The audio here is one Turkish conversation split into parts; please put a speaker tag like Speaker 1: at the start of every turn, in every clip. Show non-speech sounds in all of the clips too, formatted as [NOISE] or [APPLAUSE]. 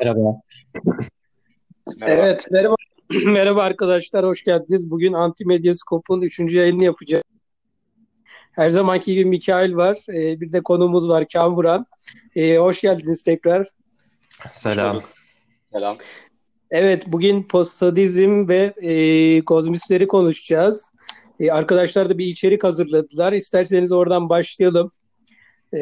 Speaker 1: Merhaba.
Speaker 2: Evet, merhaba. [CLEARS THROAT] merhaba arkadaşlar, hoş geldiniz. Bugün Antimedyaskop'un 3. yayını yapacağız. Her zamanki gibi Mikail var. Ee, bir de konuğumuz var, Kamuran. Ee, hoş geldiniz tekrar.
Speaker 1: Selam.
Speaker 3: Selam.
Speaker 2: Evet, bugün postsadizm ve e, kozmistleri konuşacağız. E, arkadaşlar da bir içerik hazırladılar. İsterseniz oradan başlayalım. E,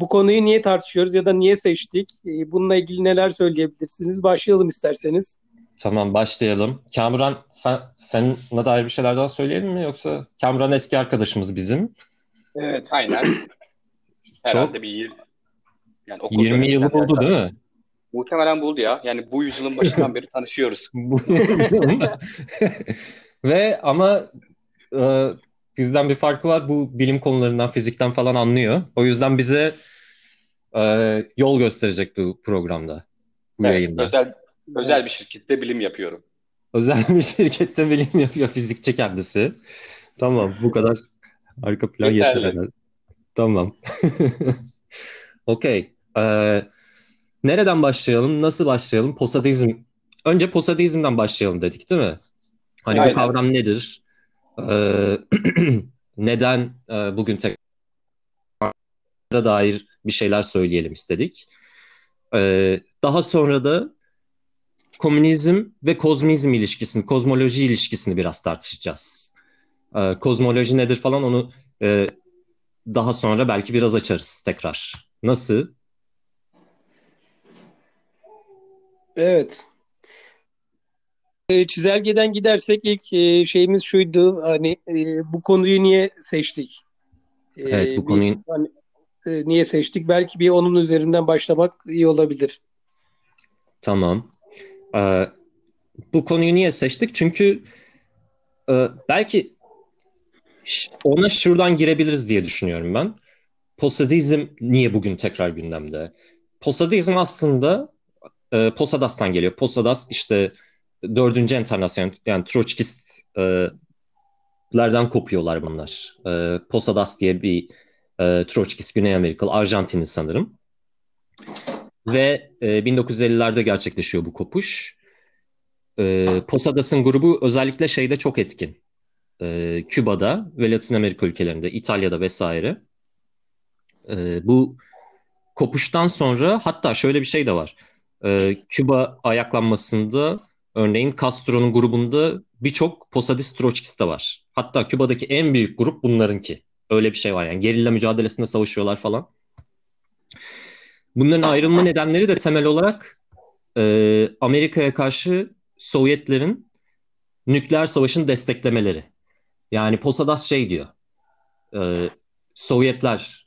Speaker 2: bu konuyu niye tartışıyoruz ya da niye seçtik? E, bununla ilgili neler söyleyebilirsiniz? Başlayalım isterseniz.
Speaker 1: Tamam başlayalım. Kamuran sen, seninle dair bir şeyler daha söyleyelim mi yoksa Kamuran eski arkadaşımız bizim.
Speaker 2: Evet.
Speaker 3: Aynen. Herhalde bir yıl.
Speaker 1: Yani 20 yılı buldu değil mi?
Speaker 3: Muhtemelen buldu ya. Yani bu yüzyılın başından beri tanışıyoruz. [LAUGHS] [LAUGHS]
Speaker 1: Ve ama e, bizden bir farkı var. Bu bilim konularından, fizikten falan anlıyor. O yüzden bize e, yol gösterecek bu programda, bu
Speaker 3: evet,
Speaker 1: yayında.
Speaker 3: Özel, özel bir şirkette bilim yapıyorum.
Speaker 1: Özel [LAUGHS] bir şirkette bilim yapıyor fizikçi kendisi. Tamam, bu kadar arka plan yeter herhalde. Tamam. [LAUGHS] Okey. Ee, nereden başlayalım? Nasıl başlayalım? Posadizm. Önce posadizmden başlayalım dedik değil mi? Hani Aynen. bu kavram nedir? Ee, [CLEARS THROAT] neden e, bugün tekrar dair bir şeyler söyleyelim istedik. Ee, daha sonra da komünizm ve kozmizm ilişkisini, kozmoloji ilişkisini biraz tartışacağız. Ee, kozmoloji nedir falan onu e, daha sonra belki biraz açarız tekrar. Nasıl?
Speaker 2: Evet. E, çizelgeden gidersek ilk e, şeyimiz şuydu hani e, bu konuyu niye seçtik?
Speaker 1: Evet bu konuyu bir,
Speaker 2: hani, niye seçtik? Belki bir onun üzerinden başlamak iyi olabilir.
Speaker 1: Tamam. Ee, bu konuyu niye seçtik? Çünkü e, belki ona şuradan girebiliriz diye düşünüyorum ben. Posadizm niye bugün tekrar gündemde? Posadizm aslında e, Posadas'tan geliyor. Posadas işte dördüncü enternasyonel yani Troçkistlerden kopuyorlar bunlar. E, Posadas diye bir e, Troçkist Güney Amerikalı Arjantinli sanırım. Ve e, 1950'lerde gerçekleşiyor bu kopuş. E, Posadas'ın grubu özellikle şeyde çok etkin. E, Küba'da ve Latin Amerika ülkelerinde, İtalya'da vesaire. E, bu kopuştan sonra hatta şöyle bir şey de var. E, Küba ayaklanmasında Örneğin Castro'nun grubunda birçok Posadist Troçkist de var. Hatta Küba'daki en büyük grup bunlarınki. Öyle bir şey var yani. Gerilla mücadelesinde savaşıyorlar falan. Bunların ayrılma nedenleri de temel olarak e, Amerika'ya karşı Sovyetlerin nükleer savaşını desteklemeleri. Yani Posadas şey diyor. E, Sovyetler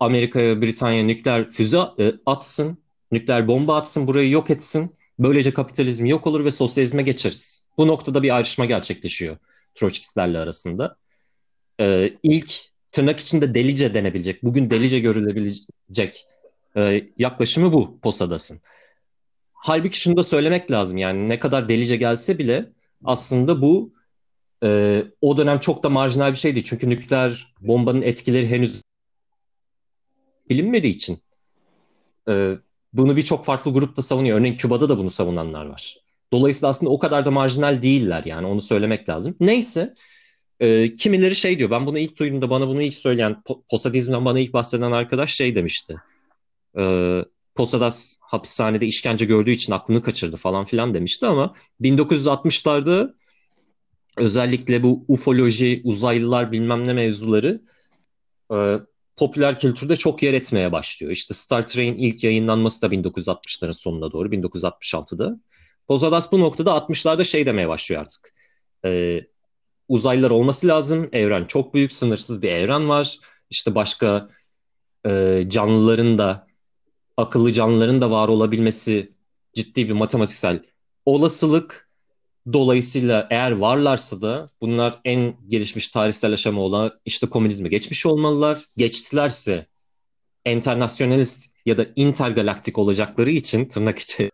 Speaker 1: Amerika'ya, Britanya nükleer füze e, atsın, nükleer bomba atsın, burayı yok etsin Böylece kapitalizm yok olur ve sosyalizme geçeriz. Bu noktada bir ayrışma gerçekleşiyor Troçkistlerle arasında. Ee, ilk tırnak içinde delice denebilecek, bugün delice görülebilecek e, yaklaşımı bu Posadas'ın. Halbuki şunu da söylemek lazım yani ne kadar delice gelse bile aslında bu e, o dönem çok da marjinal bir şeydi. Çünkü nükleer bombanın etkileri henüz bilinmediği için e, bunu birçok farklı grupta savunuyor. Örneğin Küba'da da bunu savunanlar var. Dolayısıyla aslında o kadar da marjinal değiller yani onu söylemek lazım. Neyse e, kimileri şey diyor ben bunu ilk duyduğumda bana bunu ilk söyleyen Posadizm'den bana ilk bahseden arkadaş şey demişti. E, Posadas hapishanede işkence gördüğü için aklını kaçırdı falan filan demişti ama 1960'larda özellikle bu ufoloji, uzaylılar bilmem ne mevzuları e, popüler kültürde çok yer etmeye başlıyor. İşte Star Trek'in ilk yayınlanması da 1960'ların sonuna doğru, 1966'da. Posadas bu noktada 60'larda şey demeye başlıyor artık. Ee, uzaylılar olması lazım, evren çok büyük, sınırsız bir evren var. İşte başka e, canlıların da, akıllı canlıların da var olabilmesi ciddi bir matematiksel olasılık Dolayısıyla eğer varlarsa da bunlar en gelişmiş tarihsel aşama olan işte komünizme geçmiş olmalılar. Geçtilerse internasyonalist ya da intergalaktik olacakları için tırnak içi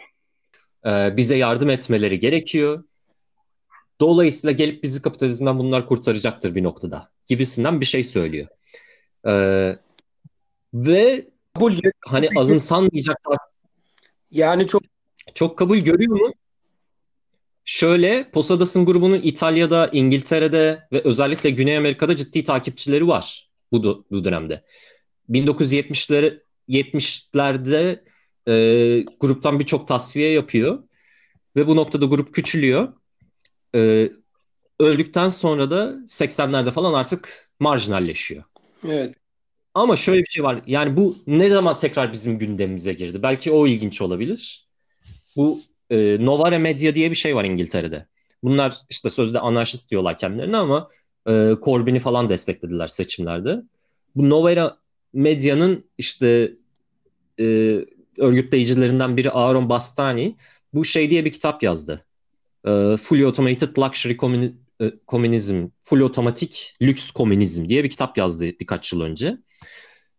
Speaker 1: [LAUGHS] e, bize yardım etmeleri gerekiyor. Dolayısıyla gelip bizi kapitalizmden bunlar kurtaracaktır bir noktada gibisinden bir şey söylüyor. Ee, ve hani azımsanmayacak
Speaker 2: Yani çok
Speaker 1: çok kabul görüyor mu? Şöyle, Posadas'ın grubunun İtalya'da, İngiltere'de ve özellikle Güney Amerika'da ciddi takipçileri var bu, bu dönemde. 1970'leri 70'lerde e, gruptan birçok tasfiye yapıyor ve bu noktada grup küçülüyor. E, öldükten sonra da 80'lerde falan artık marjinalleşiyor.
Speaker 2: Evet.
Speaker 1: Ama şöyle bir şey var. Yani bu ne zaman tekrar bizim gündemimize girdi? Belki o ilginç olabilir. Bu e, Novare Media diye bir şey var İngiltere'de. Bunlar işte sözde anarşist diyorlar kendilerine ama e, Corbyn'i falan desteklediler seçimlerde. Bu Novare Media'nın işte e, örgütleyicilerinden biri Aaron Bastani bu şey diye bir kitap yazdı. E, Fully Automated Luxury Communism, Full Otomatik Lüks Komünizm diye bir kitap yazdı birkaç yıl önce.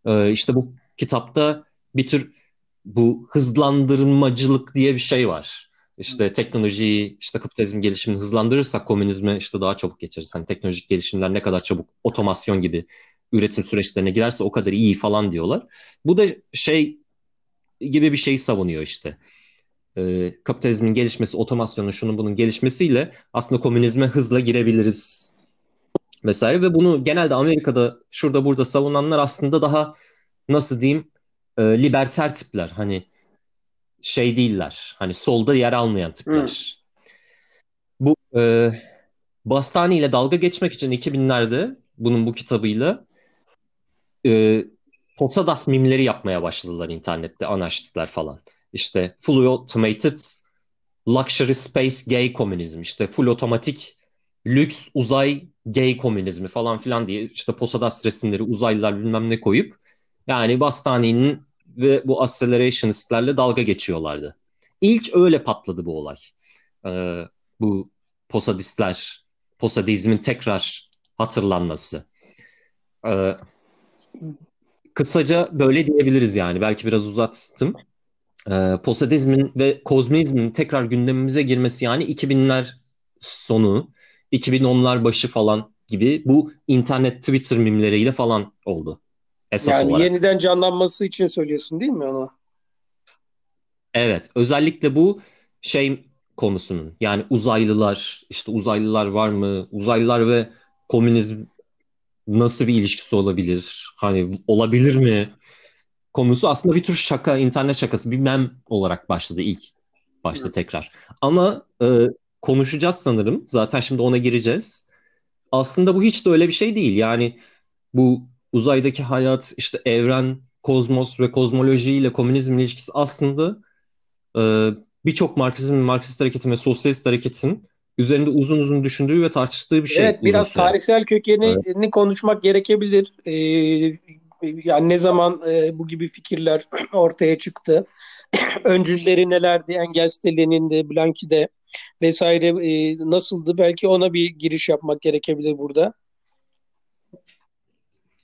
Speaker 1: E, işte bu kitapta bir tür bu hızlandırmacılık diye bir şey var. İşte teknolojiyi, işte kapitalizm gelişimini hızlandırırsak komünizme işte daha çabuk geçeriz. Hani teknolojik gelişimler ne kadar çabuk otomasyon gibi üretim süreçlerine girerse o kadar iyi falan diyorlar. Bu da şey gibi bir şey savunuyor işte. Ee, kapitalizmin gelişmesi, otomasyonun şunun bunun gelişmesiyle aslında komünizme hızla girebiliriz vesaire ve bunu genelde Amerika'da şurada burada savunanlar aslında daha nasıl diyeyim e, liberter tipler. Hani şey değiller. Hani solda yer almayan tipler. Hmm. Bu e, Bastani ile dalga geçmek için 2000'lerde bunun bu kitabıyla e, Posadas mimleri yapmaya başladılar internette anarşistler falan. İşte full automated luxury space gay komünizm işte full otomatik lüks uzay gay komünizmi falan filan diye işte Posadas resimleri uzaylılar bilmem ne koyup yani Bastani'nin ve bu accelerationistlerle dalga geçiyorlardı. İlk öyle patladı bu olay. Ee, bu posadistler, posadizmin tekrar hatırlanması. Ee, kısaca böyle diyebiliriz yani. Belki biraz uzattım. Ee, posadizmin ve kozmizmin tekrar gündemimize girmesi yani 2000'ler sonu, 2010'lar başı falan gibi bu internet Twitter mimleriyle falan oldu.
Speaker 2: Esas yani olarak. yeniden canlanması için söylüyorsun değil mi onu?
Speaker 1: Evet. Özellikle bu şey konusunun yani uzaylılar işte uzaylılar var mı? Uzaylılar ve komünizm nasıl bir ilişkisi olabilir? Hani olabilir mi? Konusu aslında bir tür şaka, internet şakası, bir mem olarak başladı ilk başta evet. tekrar. Ama e, konuşacağız sanırım. Zaten şimdi ona gireceğiz. Aslında bu hiç de öyle bir şey değil. Yani bu uzaydaki hayat, işte evren, kozmos ve kozmoloji ile komünizm ilişkisi aslında e, birçok Marksizm, Marksist hareketin ve sosyalist hareketin üzerinde uzun uzun düşündüğü ve tartıştığı bir şey.
Speaker 2: Evet, biraz süre. tarihsel kökenini evet. konuşmak gerekebilir. Ee, yani ne zaman e, bu gibi fikirler [CLEARS THROAT] ortaya çıktı? [CLEARS THROAT] Öncülleri nelerdi? Engels de, Lenin'de, Blanqui'de vesaire e, nasıldı? Belki ona bir giriş yapmak gerekebilir burada.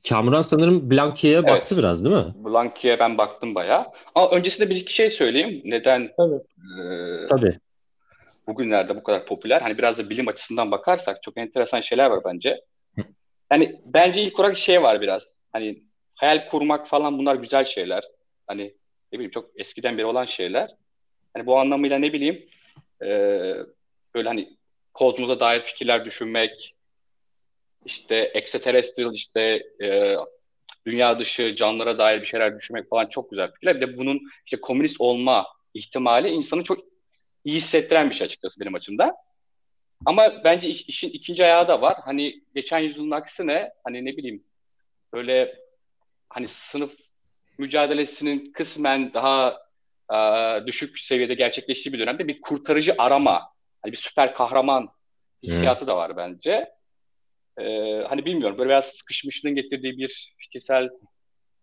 Speaker 1: Kamuran sanırım Blanqui'ye evet. baktı biraz değil mi?
Speaker 3: Blanqui'ye ben baktım bayağı. Ama öncesinde bir iki şey söyleyeyim. Neden
Speaker 1: Tabii.
Speaker 3: E, Tabii. bugünlerde bu kadar popüler? Hani biraz da bilim açısından bakarsak çok enteresan şeyler var bence. Yani bence ilk olarak şey var biraz. Hani hayal kurmak falan bunlar güzel şeyler. Hani ne bileyim çok eskiden beri olan şeyler. Hani bu anlamıyla ne bileyim e, böyle hani kozmosa dair fikirler düşünmek, işte extraterrestrial işte e, dünya dışı canlılara dair bir şeyler düşünmek falan çok güzel fikirler. Bir de bunun işte komünist olma ihtimali insanı çok iyi hissettiren bir şey açıkçası benim açımdan. Ama bence iş, işin ikinci ayağı da var. Hani geçen yüzyılın aksine hani ne bileyim böyle hani sınıf mücadelesinin kısmen daha e, düşük seviyede gerçekleştiği bir dönemde bir kurtarıcı arama, hani bir süper kahraman hissiyatı hmm. da var bence e, hani bilmiyorum böyle biraz sıkışmışlığın getirdiği bir fikirsel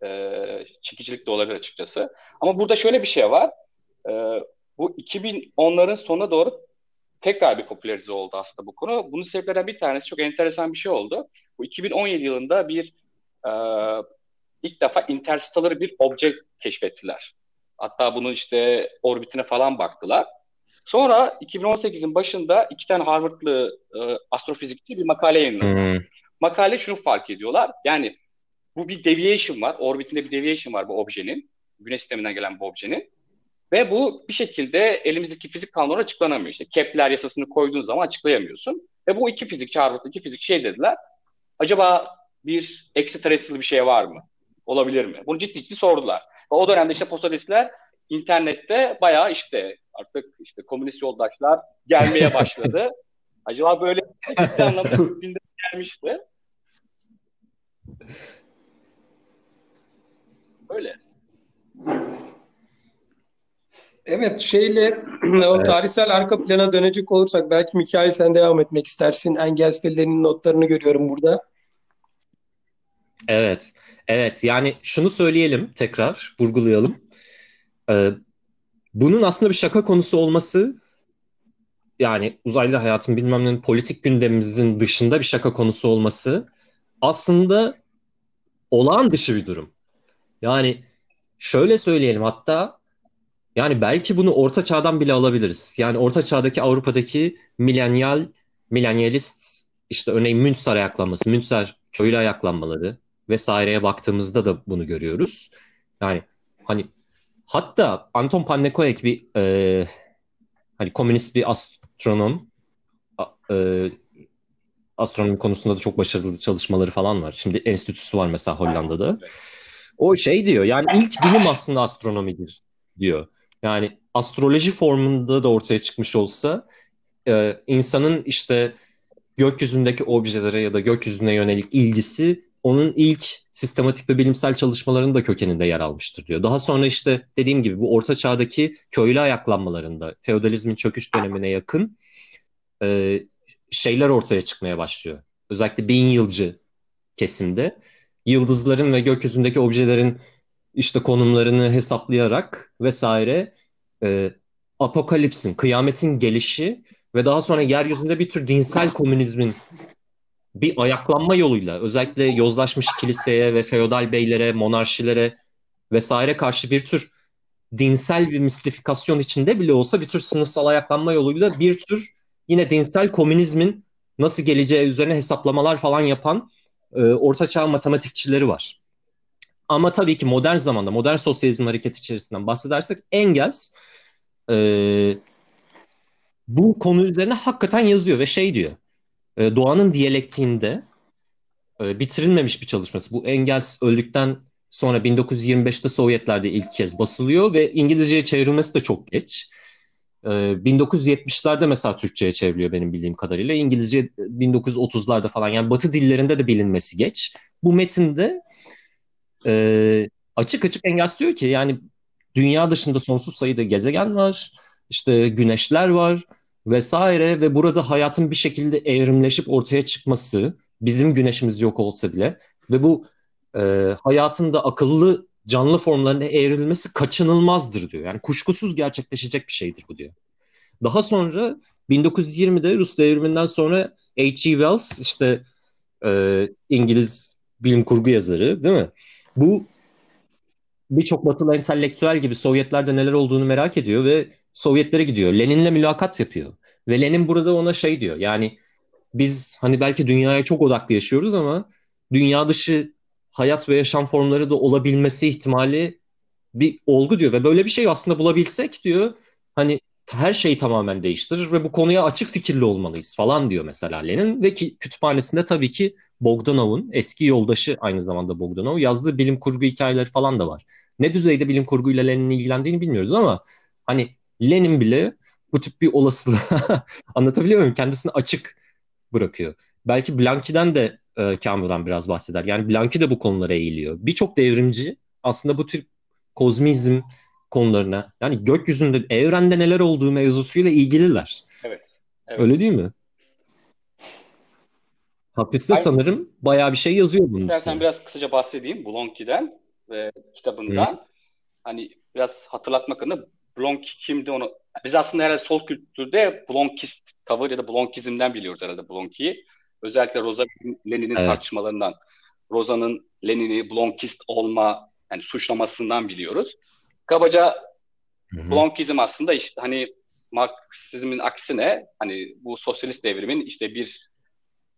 Speaker 3: e, çekicilik de olabilir açıkçası. Ama burada şöyle bir şey var. E, bu 2010'ların sonuna doğru tekrar bir popülerize oldu aslında bu konu. Bunun sebeplerinden bir tanesi çok enteresan bir şey oldu. Bu 2017 yılında bir e, ilk defa interstellar bir obje keşfettiler. Hatta bunun işte orbitine falan baktılar. Sonra 2018'in başında iki tane Harvard'lı e, astrofizikçi bir makale yayınladı. Hmm. Makale şunu fark ediyorlar. Yani bu bir deviation var. Orbitinde bir deviation var bu objenin. Güneş sisteminden gelen bu objenin. Ve bu bir şekilde elimizdeki fizik kanunları açıklanamıyor. İşte Kepler yasasını koyduğun zaman açıklayamıyorsun. Ve bu iki fizikçi, Harvard'daki fizik şey dediler. Acaba bir extraterrestrial bir şey var mı? Olabilir mi? Bunu ciddi ciddi sordular. Ve o dönemde işte postadistler internette bayağı işte artık işte komünist yoldaşlar gelmeye başladı. [LAUGHS] Acaba böyle ciddi anlamda gündeme gelmişti. Öyle.
Speaker 2: Evet şeyle [CLEARS THROAT] o tarihsel arka plana dönecek olursak belki Mikail sen devam etmek istersin. Engelsfellerinin notlarını görüyorum burada.
Speaker 1: Evet. Evet yani şunu söyleyelim tekrar vurgulayalım. Ee, bunun aslında bir şaka konusu olması yani uzaylı hayatın bilmem ne politik gündemimizin dışında bir şaka konusu olması aslında olağan dışı bir durum. Yani şöyle söyleyelim hatta yani belki bunu orta çağdan bile alabiliriz. Yani orta çağdaki Avrupa'daki milenyal, milenyalist işte örneğin Münster ayaklanması, Münster köylü ayaklanmaları vesaireye baktığımızda da bunu görüyoruz. Yani hani hatta Anton Pannekoek bir e, hani komünist bir astronom e, astronomi konusunda da çok başarılı çalışmaları falan var. Şimdi enstitüsü var mesela Hollanda'da. O şey diyor yani ilk bilim aslında astronomidir diyor. Yani astroloji formunda da ortaya çıkmış olsa e, insanın işte gökyüzündeki objelere ya da gökyüzüne yönelik ilgisi onun ilk sistematik ve bilimsel çalışmalarının da kökeninde yer almıştır diyor. Daha sonra işte dediğim gibi bu orta çağdaki köylü ayaklanmalarında feodalizmin çöküş dönemine yakın e, şeyler ortaya çıkmaya başlıyor. Özellikle bin yılcı kesimde yıldızların ve gökyüzündeki objelerin işte konumlarını hesaplayarak vesaire e, apokalipsin, kıyametin gelişi ve daha sonra yeryüzünde bir tür dinsel komünizmin bir ayaklanma yoluyla özellikle yozlaşmış kiliseye ve feodal beylere, monarşilere vesaire karşı bir tür dinsel bir mistifikasyon içinde bile olsa bir tür sınıfsal ayaklanma yoluyla bir tür yine dinsel komünizmin nasıl geleceği üzerine hesaplamalar falan yapan e, ortaçağ matematikçileri var. Ama tabii ki modern zamanda, modern sosyalizm hareketi içerisinden bahsedersek Engels e, bu konu üzerine hakikaten yazıyor ve şey diyor. E, doğanın diyalektiğinde e, bitirilmemiş bir çalışması. Bu Engels öldükten sonra 1925'te Sovyetler'de ilk kez basılıyor ve İngilizceye çevrilmesi de çok geç. 1970'lerde mesela Türkçe'ye çevriliyor benim bildiğim kadarıyla. İngilizce 1930'larda falan yani Batı dillerinde de bilinmesi geç. Bu metinde e, açık açık Engels diyor ki yani dünya dışında sonsuz sayıda gezegen var, işte güneşler var vesaire ve burada hayatın bir şekilde evrimleşip ortaya çıkması bizim güneşimiz yok olsa bile ve bu e, hayatın da akıllı canlı formlarına evrilmesi kaçınılmazdır diyor. Yani kuşkusuz gerçekleşecek bir şeydir bu diyor. Daha sonra 1920'de Rus devriminden sonra H.G. Wells işte e, İngiliz bilim kurgu yazarı değil mi? Bu birçok batılı entelektüel gibi Sovyetlerde neler olduğunu merak ediyor ve Sovyetlere gidiyor. Lenin'le mülakat yapıyor. Ve Lenin burada ona şey diyor. Yani biz hani belki dünyaya çok odaklı yaşıyoruz ama dünya dışı hayat ve yaşam formları da olabilmesi ihtimali bir olgu diyor. Ve böyle bir şey aslında bulabilsek diyor hani her şeyi tamamen değiştirir ve bu konuya açık fikirli olmalıyız falan diyor mesela Lenin. Ve ki kütüphanesinde tabii ki Bogdanov'un eski yoldaşı aynı zamanda Bogdanov yazdığı bilim kurgu hikayeleri falan da var. Ne düzeyde bilim kurguyla Lenin'in ilgilendiğini bilmiyoruz ama hani Lenin bile bu tip bir olasılığı [LAUGHS] anlatabiliyor muyum? Kendisini açık bırakıyor. Belki Blanqui'den de e, Camus'dan biraz bahseder. Yani Blanqui de bu konulara eğiliyor. Birçok devrimci aslında bu tür kozmizm konularına yani gökyüzünde evrende neler olduğu mevzusuyla ilgililer.
Speaker 3: Evet. evet.
Speaker 1: Öyle değil mi? Hapiste Aynen. sanırım bayağı bir şey yazıyor bunun
Speaker 3: İstersen üstüne. biraz kısaca bahsedeyim Blonki'den ve kitabından. Hı. Hani biraz hatırlatmak adına Blonki kimdi onu biz aslında herhalde sol kültürde Blonkist tavır ya da Blonkizmden biliyoruz herhalde Blonki'yi. Özellikle Rosa Lenin'in evet. tartışmalarından, Rosa'nın Lenin'i Blonkist olma yani suçlamasından biliyoruz. Kabaca Hı-hı. Blonkizm aslında işte hani Marksizmin aksine hani bu sosyalist devrimin işte bir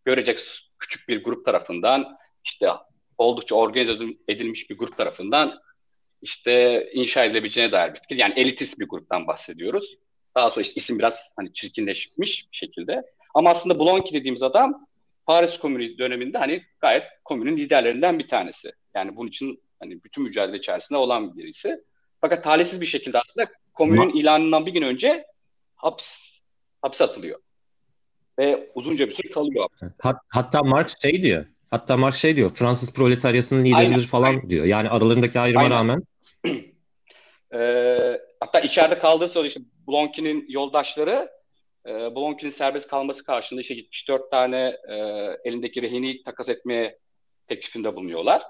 Speaker 3: görecek küçük bir grup tarafından işte oldukça organize edilmiş bir grup tarafından işte inşa edilebileceğine dair bir fikir. Yani elitist bir gruptan bahsediyoruz. Daha sonra işte isim biraz hani çirkinleşmiş bir şekilde. Ama aslında Blonki dediğimiz adam Paris Komünü döneminde hani gayet komünün liderlerinden bir tanesi. Yani bunun için hani bütün mücadele içerisinde olan birisi. Fakat talihsiz bir şekilde aslında komünün ilanından bir gün önce hapis hapse atılıyor. Ve uzunca bir süre kalıyor.
Speaker 1: Hat, hatta Marx şey diyor. Hatta Marx şey diyor. Fransız proletaryasının lideridir aynen, falan aynen. diyor. Yani aralarındaki ayrıma aynen. rağmen. [CLEARS THROAT]
Speaker 3: e, hatta içeride kaldığı sırada işte Blonki'nin yoldaşları e, Blonki'nin serbest kalması karşılığında işte 74 tane e, elindeki rehini takas etmeye teklifinde bulunuyorlar.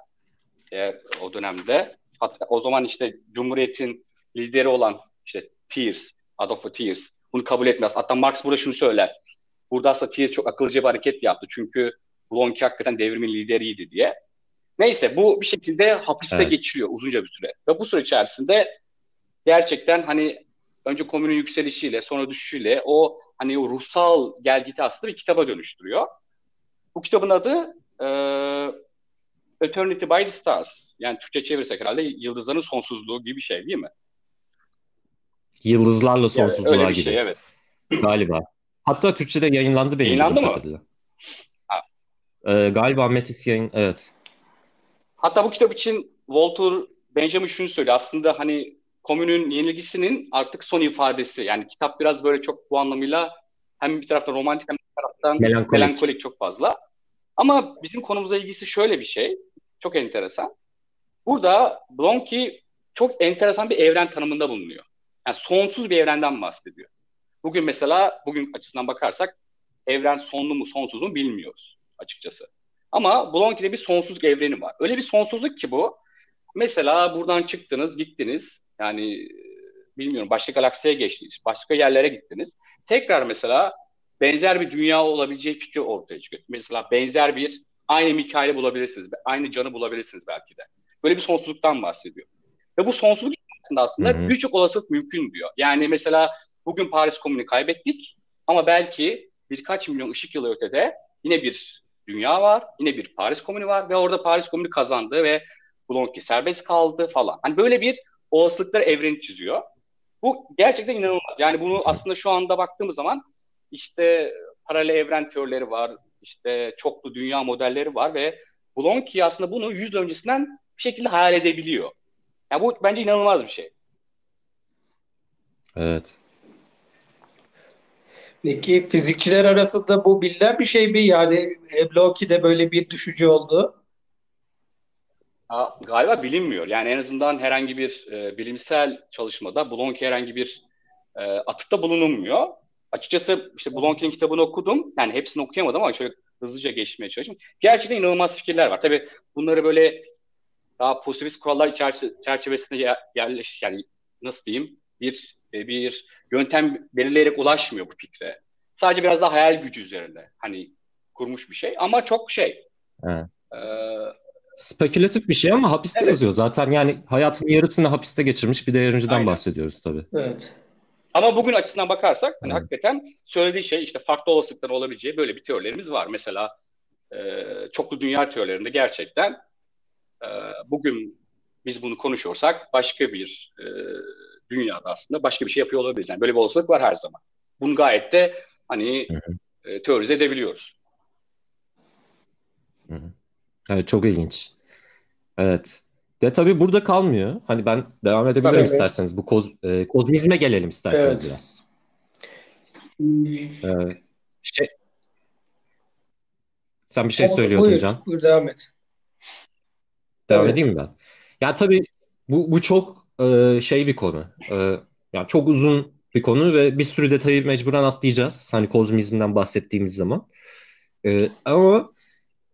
Speaker 3: E, o dönemde. Hatta o zaman işte Cumhuriyet'in lideri olan işte Thiers, Adolf Thiers bunu kabul etmez. Hatta Marx burada şunu söyler. Burada aslında Thiers çok akılcı bir hareket yaptı. Çünkü Blonki hakikaten devrimin lideriydi diye. Neyse bu bir şekilde hapiste evet. geçiriyor uzunca bir süre. Ve bu süre içerisinde gerçekten hani önce komünün yükselişiyle sonra düşüşüyle o hani o ruhsal gelgiti aslında bir kitaba dönüştürüyor. Bu kitabın adı e, Eternity by the Stars. Yani Türkçe çevirsek herhalde yıldızların sonsuzluğu gibi bir şey değil mi?
Speaker 1: Yıldızlarla sonsuzluğa
Speaker 3: yani öyle bir
Speaker 1: gibi.
Speaker 3: Şey, evet.
Speaker 1: Galiba. Hatta Türkçe'de yayınlandı benim.
Speaker 3: Yayınlandı mı?
Speaker 1: Kadarıyla. Ee, galiba Metis yayın, evet.
Speaker 3: Hatta bu kitap için Walter Benjamin şunu söylüyor. Aslında hani komünün yenilgisinin artık son ifadesi. Yani kitap biraz böyle çok bu anlamıyla hem bir taraftan romantik hem bir taraftan melankolik, melankolik çok fazla. Ama bizim konumuza ilgisi şöyle bir şey. Çok enteresan. Burada Blonki çok enteresan bir evren tanımında bulunuyor. Yani sonsuz bir evrenden bahsediyor. Bugün mesela bugün açısından bakarsak evren sonlu mu sonsuz mu bilmiyoruz açıkçası. Ama Blonki'de bir sonsuzluk evreni var. Öyle bir sonsuzluk ki bu. Mesela buradan çıktınız, gittiniz. Yani bilmiyorum başka galaksiye geçtiniz, başka yerlere gittiniz. Tekrar mesela benzer bir dünya olabileceği fikri ortaya çıkıyor. Mesela benzer bir aynı Mikail'i bulabilirsiniz, aynı canı bulabilirsiniz belki de. Böyle bir sonsuzluktan bahsediyor. Ve bu sonsuzluk içerisinde aslında birçok olasılık mümkün diyor. Yani mesela bugün Paris Komünü kaybettik ama belki birkaç milyon ışık yılı ötede yine bir dünya var, yine bir Paris Komünü var ve orada Paris Komünü kazandı ve Blonki serbest kaldı falan. Hani böyle bir olasılıklar evreni çiziyor. Bu gerçekten inanılmaz. Yani bunu aslında şu anda baktığımız zaman işte paralel evren teorileri var, işte çoklu dünya modelleri var ve Blonki aslında bunu yüz öncesinden bir şekilde hayal edebiliyor. Yani bu bence inanılmaz bir şey.
Speaker 1: Evet.
Speaker 2: Peki fizikçiler arasında bu bilinen bir şey mi? Yani Bloki'de böyle bir düşücü oldu.
Speaker 3: Galiba bilinmiyor. Yani en azından herhangi bir e, bilimsel çalışmada Blonki herhangi bir e, atıfta bulunulmuyor. Açıkçası işte Blonki'nin kitabını okudum. Yani hepsini okuyamadım ama şöyle hızlıca geçmeye çalıştım. Gerçekten inanılmaz fikirler var. Tabii bunları böyle daha pozitivist kurallar çerçevesinde yerleş yani nasıl diyeyim bir e, bir yöntem belirleyerek ulaşmıyor bu fikre. Sadece biraz daha hayal gücü üzerinde hani kurmuş bir şey ama çok şey.
Speaker 1: Evet. E, Spekülatif bir şey ama hapiste evet. yazıyor. Zaten yani hayatının yarısını hapiste geçirmiş bir değerciden Aynen. bahsediyoruz tabii.
Speaker 2: Evet.
Speaker 3: Ama bugün açısından bakarsak hani evet. hakikaten söylediği şey işte farklı olasılıklar olabileceği böyle bir teorilerimiz var. Mesela e, çoklu dünya teorilerinde gerçekten e, bugün biz bunu konuşuyorsak başka bir e, dünyada aslında başka bir şey yapıyor olabiliriz. Yani böyle bir olasılık var her zaman. Bunu gayet de hani hı hı. E, teorize edebiliyoruz.
Speaker 1: Hı hı. Evet çok ilginç. Evet. De tabii burada kalmıyor. Hani ben devam edebilirim tabii, isterseniz. Bu koz, e, kozmizme gelelim isterseniz evet. biraz. Ee, şey, sen bir şey söylüyordun
Speaker 2: buyur,
Speaker 1: Can.
Speaker 2: Buyur devam et.
Speaker 1: Devam evet. edeyim mi ben? Ya tabii bu, bu çok e, şey bir konu. E, yani çok uzun bir konu ve bir sürü detayı mecburen atlayacağız. Hani kozmizmden bahsettiğimiz zaman. E, ama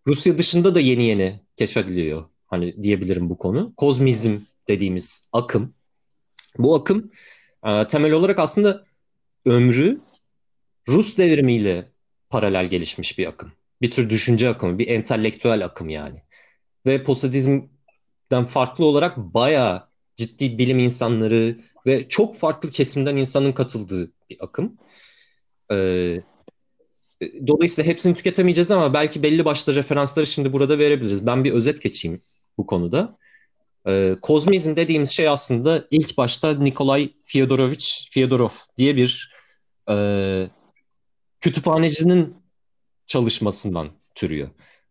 Speaker 1: Rusya dışında da yeni yeni keşfediliyor. Hani diyebilirim bu konu. Kozmizm dediğimiz akım. Bu akım e, temel olarak aslında ömrü Rus devrimiyle paralel gelişmiş bir akım. Bir tür düşünce akımı, bir entelektüel akım yani. Ve posadizmden farklı olarak bayağı ciddi bilim insanları ve çok farklı kesimden insanın katıldığı bir akım. Ee, dolayısıyla hepsini tüketemeyeceğiz ama belki belli başlı referansları şimdi burada verebiliriz. Ben bir özet geçeyim bu konuda. E, kozmizm dediğimiz şey aslında ilk başta Nikolay Fyodorovich Fyodorov diye bir e, kütüphanecinin çalışmasından türüyor.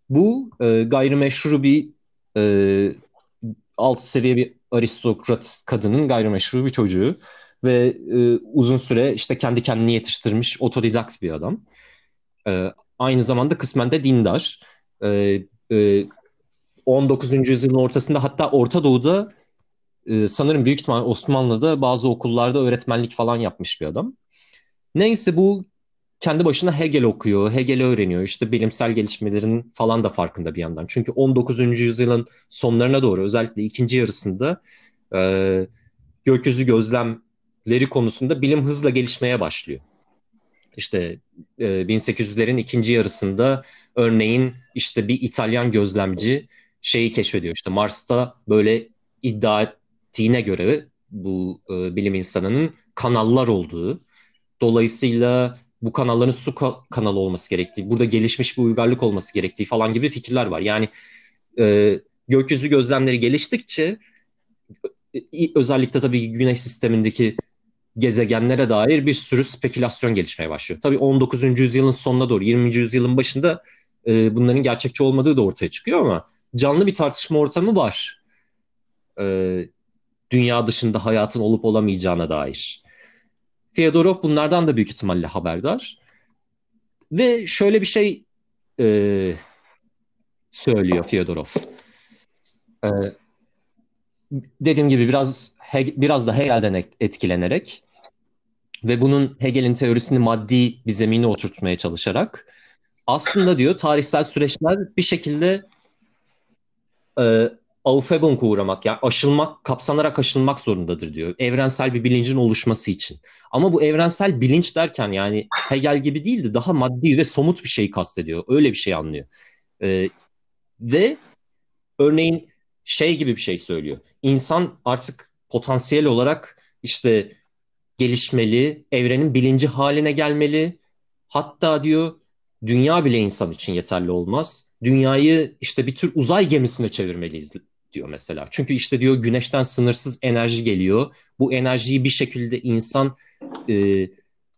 Speaker 1: Bu e, gayrimeşru bir e, alt seviye bir aristokrat kadının gayrimeşru bir çocuğu ve e, uzun süre işte kendi kendini yetiştirmiş otodidakt bir adam. E, aynı zamanda kısmen de dindar. E, e, 19. yüzyılın ortasında hatta Orta Doğu'da e, sanırım büyük ihtimal Osmanlı'da bazı okullarda öğretmenlik falan yapmış bir adam. Neyse bu kendi başına Hegel okuyor, Hegel'i öğreniyor. İşte bilimsel gelişmelerin falan da farkında bir yandan. Çünkü 19. yüzyılın sonlarına doğru özellikle ikinci yarısında e, gökyüzü gözlemleri konusunda bilim hızla gelişmeye başlıyor. İşte e, 1800'lerin ikinci yarısında örneğin işte bir İtalyan gözlemci şeyi keşfediyor. İşte Mars'ta böyle iddia ettiğine göre bu e, bilim insanının kanallar olduğu. Dolayısıyla bu kanalların su kanalı olması gerektiği, burada gelişmiş bir uygarlık olması gerektiği falan gibi fikirler var. Yani e, gökyüzü gözlemleri geliştikçe özellikle tabii güneş sistemindeki gezegenlere dair bir sürü spekülasyon gelişmeye başlıyor. Tabii 19. yüzyılın sonuna doğru 20. yüzyılın başında e, bunların gerçekçi olmadığı da ortaya çıkıyor ama canlı bir tartışma ortamı var. E, dünya dışında hayatın olup olamayacağına dair. Fyodorov bunlardan da büyük ihtimalle haberdar. Ve şöyle bir şey e, söylüyor Fyodorov. E, dediğim gibi biraz biraz da Hegel'den etkilenerek ve bunun Hegel'in teorisini maddi bir zemine oturtmaya çalışarak aslında diyor tarihsel süreçler bir şekilde e, Aufhebung'a uğramak yani aşılmak, kapsanarak aşılmak zorundadır diyor. Evrensel bir bilincin oluşması için. Ama bu evrensel bilinç derken yani Hegel gibi değildi. Daha maddi ve somut bir şey kastediyor. Öyle bir şey anlıyor. Ee, ve örneğin şey gibi bir şey söylüyor. İnsan artık potansiyel olarak işte gelişmeli, evrenin bilinci haline gelmeli. Hatta diyor dünya bile insan için yeterli olmaz. Dünyayı işte bir tür uzay gemisine çevirmeliyiz diyor mesela. Çünkü işte diyor güneşten sınırsız enerji geliyor. Bu enerjiyi bir şekilde insan e,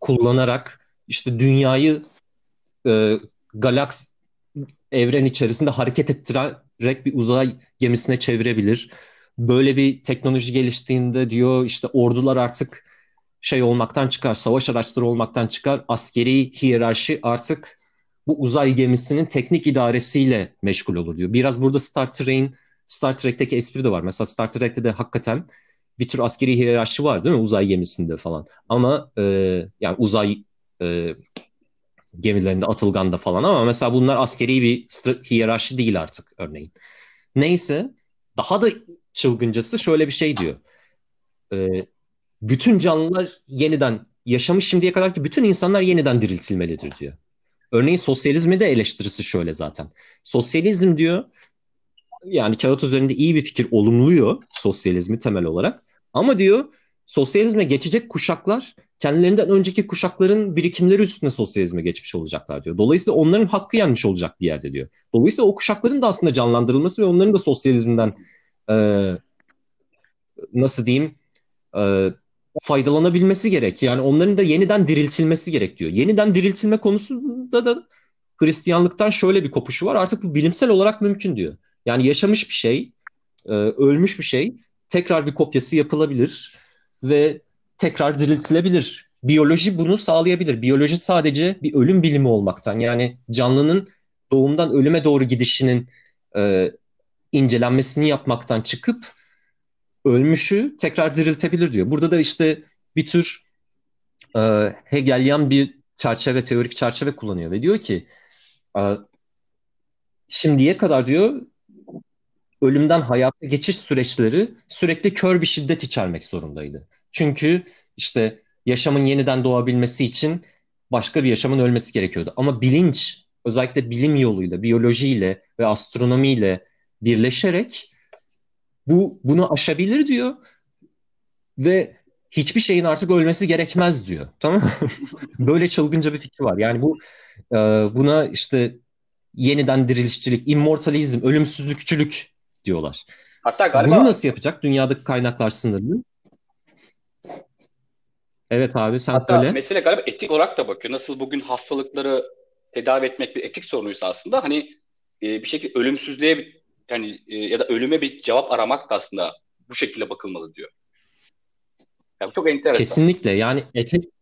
Speaker 1: kullanarak işte dünyayı e, galaks evren içerisinde hareket ettirerek bir uzay gemisine çevirebilir. Böyle bir teknoloji geliştiğinde diyor işte ordular artık şey olmaktan çıkar, savaş araçları olmaktan çıkar. Askeri hiyerarşi artık bu uzay gemisinin teknik idaresiyle meşgul olur diyor. Biraz burada Star Trek'in Star Trek'teki espri de var. Mesela Star Trek'te de hakikaten bir tür askeri hiyerarşi var değil mi? Uzay gemisinde falan. Ama e, yani uzay e, gemilerinde, Atılgan'da falan ama mesela bunlar askeri bir hiyerarşi değil artık örneğin. Neyse daha da çılgıncası şöyle bir şey diyor. E, bütün canlılar yeniden yaşamış şimdiye kadar ki bütün insanlar yeniden diriltilmelidir diyor. Örneğin sosyalizmi de eleştirisi şöyle zaten. Sosyalizm diyor yani kağıt üzerinde iyi bir fikir olumluyor sosyalizmi temel olarak. Ama diyor sosyalizme geçecek kuşaklar kendilerinden önceki kuşakların birikimleri üstüne sosyalizme geçmiş olacaklar diyor. Dolayısıyla onların hakkı yenmiş olacak bir yerde diyor. Dolayısıyla o kuşakların da aslında canlandırılması ve onların da sosyalizmden e, nasıl diyeyim e, faydalanabilmesi gerek. Yani onların da yeniden diriltilmesi gerek diyor. Yeniden diriltilme konusunda da Hristiyanlıktan şöyle bir kopuşu var. Artık bu bilimsel olarak mümkün diyor. Yani yaşamış bir şey, e, ölmüş bir şey tekrar bir kopyası yapılabilir ve tekrar diriltilebilir. Biyoloji bunu sağlayabilir. Biyoloji sadece bir ölüm bilimi olmaktan yani canlının doğumdan ölüme doğru gidişinin e, incelenmesini yapmaktan çıkıp ölmüşü tekrar diriltebilir diyor. Burada da işte bir tür e, Hegelian bir çerçeve, teorik çerçeve kullanıyor ve diyor ki e, şimdiye kadar diyor ölümden hayata geçiş süreçleri sürekli kör bir şiddet içermek zorundaydı. Çünkü işte yaşamın yeniden doğabilmesi için başka bir yaşamın ölmesi gerekiyordu. Ama bilinç özellikle bilim yoluyla, biyolojiyle ve astronomiyle birleşerek bu bunu aşabilir diyor ve hiçbir şeyin artık ölmesi gerekmez diyor. Tamam [LAUGHS] Böyle çılgınca bir fikri var. Yani bu e, buna işte yeniden dirilişçilik, immortalizm, ölümsüzlükçülük diyorlar.
Speaker 3: Hatta galiba
Speaker 1: Bunu nasıl yapacak? Dünyadaki kaynaklar sınırlı. Evet abi sen
Speaker 3: hatta
Speaker 1: söyle.
Speaker 3: mesele galiba etik olarak da bakıyor. Nasıl bugün hastalıkları tedavi etmek bir etik sorunuysa aslında hani e, bir şekilde ölümsüzlüğe yani e, ya da ölüme bir cevap aramak da aslında bu şekilde bakılmalı diyor. Yani çok enteresan.
Speaker 1: Kesinlikle yani etik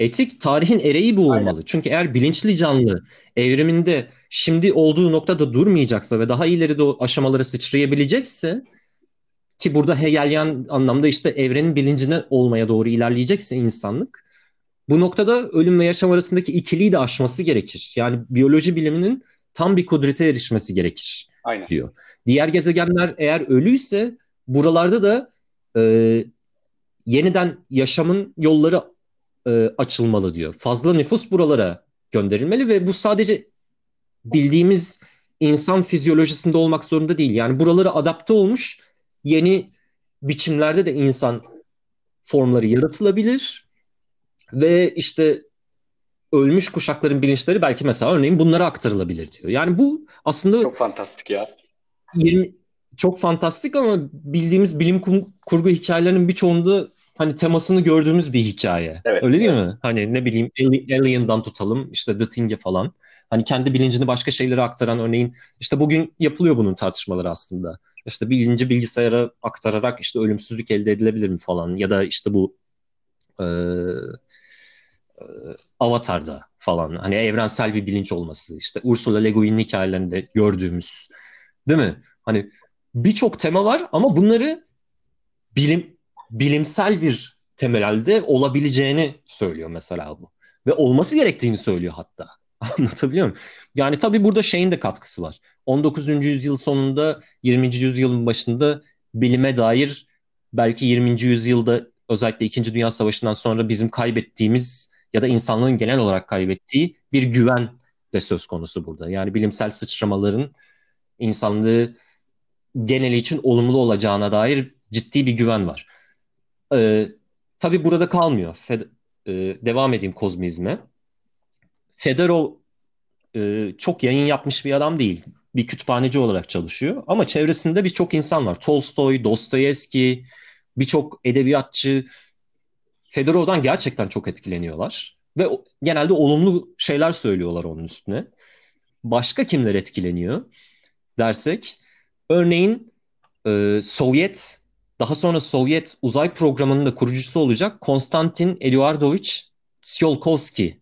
Speaker 1: etik tarihin ereği bu olmalı.
Speaker 3: Aynen.
Speaker 1: Çünkü eğer bilinçli canlı evriminde şimdi olduğu noktada durmayacaksa ve daha ileri de aşamalara sıçrayabilecekse ki burada Hegelian anlamda işte evrenin bilincine olmaya doğru ilerleyecekse insanlık bu noktada ölüm ve yaşam arasındaki ikiliyi de aşması gerekir. Yani biyoloji biliminin tam bir kudrete erişmesi gerekir
Speaker 3: Aynen.
Speaker 1: diyor. Diğer gezegenler eğer ölüyse buralarda da e, yeniden yaşamın yolları e, açılmalı diyor. Fazla nüfus buralara gönderilmeli ve bu sadece bildiğimiz insan fizyolojisinde olmak zorunda değil. Yani buralara adapte olmuş yeni biçimlerde de insan formları yaratılabilir ve işte ölmüş kuşakların bilinçleri belki mesela örneğin bunlara aktarılabilir diyor. Yani bu aslında
Speaker 3: Çok fantastik ya.
Speaker 1: 20 çok fantastik ama bildiğimiz bilim kurgu hikayelerinin birçoğunda hani temasını gördüğümüz bir hikaye.
Speaker 3: Evet,
Speaker 1: Öyle değil
Speaker 3: evet.
Speaker 1: mi? Hani ne bileyim Alien'dan tutalım işte The Thing'e falan. Hani kendi bilincini başka şeylere aktaran örneğin işte bugün yapılıyor bunun tartışmaları aslında. İşte bilinci bilgisayara aktararak işte ölümsüzlük elde edilebilir mi falan ya da işte bu e, e, Avatar'da falan hani evrensel bir bilinç olması işte Ursula Le Guin'in hikayelerinde gördüğümüz değil mi? Hani birçok tema var ama bunları bilim bilimsel bir temelde olabileceğini söylüyor mesela bu. Ve olması gerektiğini söylüyor hatta. [LAUGHS] Anlatabiliyor muyum? Yani tabii burada şeyin de katkısı var. 19. yüzyıl sonunda 20. yüzyılın başında bilime dair belki 20. yüzyılda özellikle 2. Dünya Savaşı'ndan sonra bizim kaybettiğimiz ya da insanlığın genel olarak kaybettiği bir güven de söz konusu burada. Yani bilimsel sıçramaların insanlığı geneli için olumlu olacağına dair ciddi bir güven var. Ee, tabii burada kalmıyor. Fed, e, devam edeyim kozmizme. Fedorov e, çok yayın yapmış bir adam değil. Bir kütüphaneci olarak çalışıyor. Ama çevresinde birçok insan var. Tolstoy, Dostoyevski, birçok edebiyatçı Fedorov'dan gerçekten çok etkileniyorlar. Ve genelde olumlu şeyler söylüyorlar onun üstüne. Başka kimler etkileniyor dersek, örneğin e, Sovyet, daha sonra Sovyet uzay programının da kurucusu olacak Konstantin Eduardovich Tsiolkovsky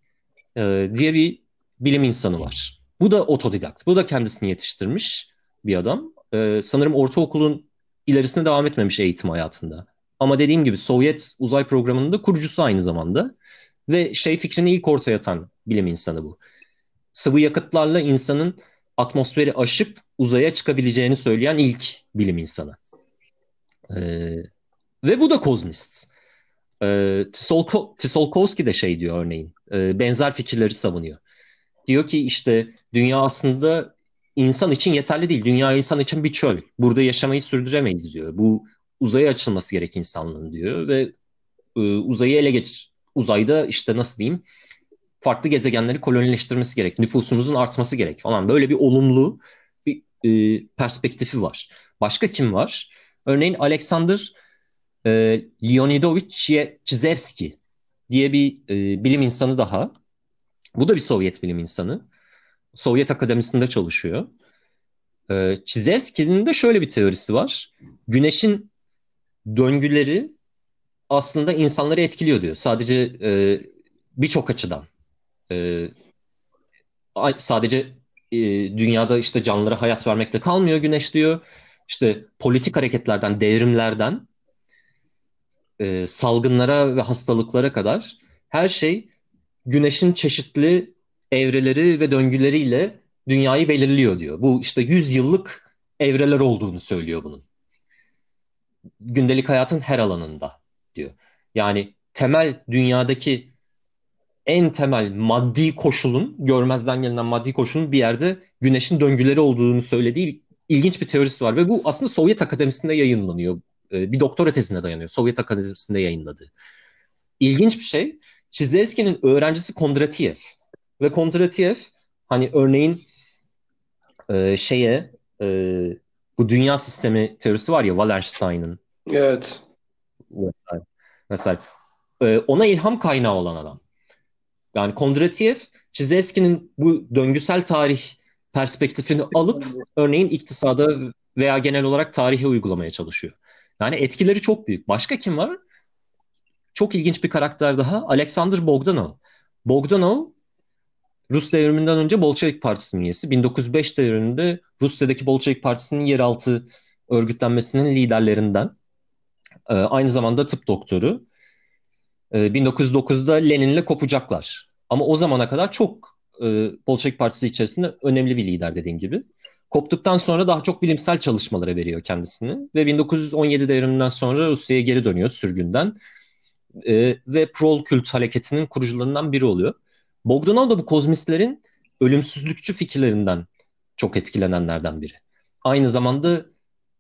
Speaker 1: e, diye bir bilim insanı var. Bu da otodidakt. Bu da kendisini yetiştirmiş bir adam. E, sanırım ortaokulun ilerisine devam etmemiş eğitim hayatında. Ama dediğim gibi Sovyet uzay programının da kurucusu aynı zamanda. Ve şey fikrini ilk ortaya atan bilim insanı bu. Sıvı yakıtlarla insanın atmosferi aşıp uzaya çıkabileceğini söyleyen ilk bilim insanı. Ee, ve bu da kozmist. Ee, Tsiolko, Tsiolkovsky de şey diyor örneğin. E, benzer fikirleri savunuyor. Diyor ki işte dünya aslında insan için yeterli değil. Dünya insan için bir çöl. Burada yaşamayı sürdüremeyiz diyor. Bu uzaya açılması gerek insanlığın diyor ve e, uzayı ele geç uzayda işte nasıl diyeyim farklı gezegenleri kolonileştirmesi gerek. Nüfusumuzun artması gerek falan. Böyle bir olumlu bir e, perspektifi var. Başka kim var? Örneğin Alexander e, Leonidovich Chizevski diye bir e, bilim insanı daha. Bu da bir Sovyet bilim insanı. Sovyet Akademisi'nde çalışıyor. E, Chizevski'nin de şöyle bir teorisi var. Güneşin döngüleri aslında insanları etkiliyor diyor. Sadece e, birçok açıdan. E, sadece e, dünyada işte canlılara hayat vermekte kalmıyor güneş diyor. İşte politik hareketlerden, devrimlerden e, salgınlara ve hastalıklara kadar her şey güneşin çeşitli evreleri ve döngüleriyle dünyayı belirliyor diyor. Bu işte 100 yıllık evreler olduğunu söylüyor bunun. Gündelik hayatın her alanında diyor. Yani temel dünyadaki en temel maddi koşulun, görmezden gelinen maddi koşulun bir yerde güneşin döngüleri olduğunu söylediği ilginç bir teorisi var. Ve bu aslında Sovyet Akademisi'nde yayınlanıyor. Ee, bir doktora tezine dayanıyor. Sovyet Akademisi'nde yayınladığı. İlginç bir şey. Çizevski'nin öğrencisi Kondratiev. Ve Kondratiev hani örneğin e, şeye e, Bu dünya sistemi teorisi var ya Wallerstein'ın.
Speaker 2: Evet.
Speaker 1: Mesela, mesela e, ona ilham kaynağı olan adam. Yani Kondratiev, Çizevski'nin bu döngüsel tarih perspektifini alıp örneğin iktisada veya genel olarak tarihe uygulamaya çalışıyor. Yani etkileri çok büyük. Başka kim var? Çok ilginç bir karakter daha. Alexander Bogdanov. Bogdanov Rus devriminden önce Bolşevik Partisi'nin üyesi. 1905 devriminde Rusya'daki Bolşevik Partisi'nin yeraltı örgütlenmesinin liderlerinden. Ee, aynı zamanda tıp doktoru. Ee, 1909'da Lenin'le kopacaklar. Ama o zamana kadar çok e, Bolşevik Partisi içerisinde önemli bir lider dediğim gibi. Koptuktan sonra daha çok bilimsel çalışmalara veriyor kendisini. Ve 1917 devriminden sonra Rusya'ya geri dönüyor sürgünden. E, ve Prol Kült hareketinin kurucularından biri oluyor. Bogdanov da bu kozmistlerin ölümsüzlükçü fikirlerinden çok etkilenenlerden biri. Aynı zamanda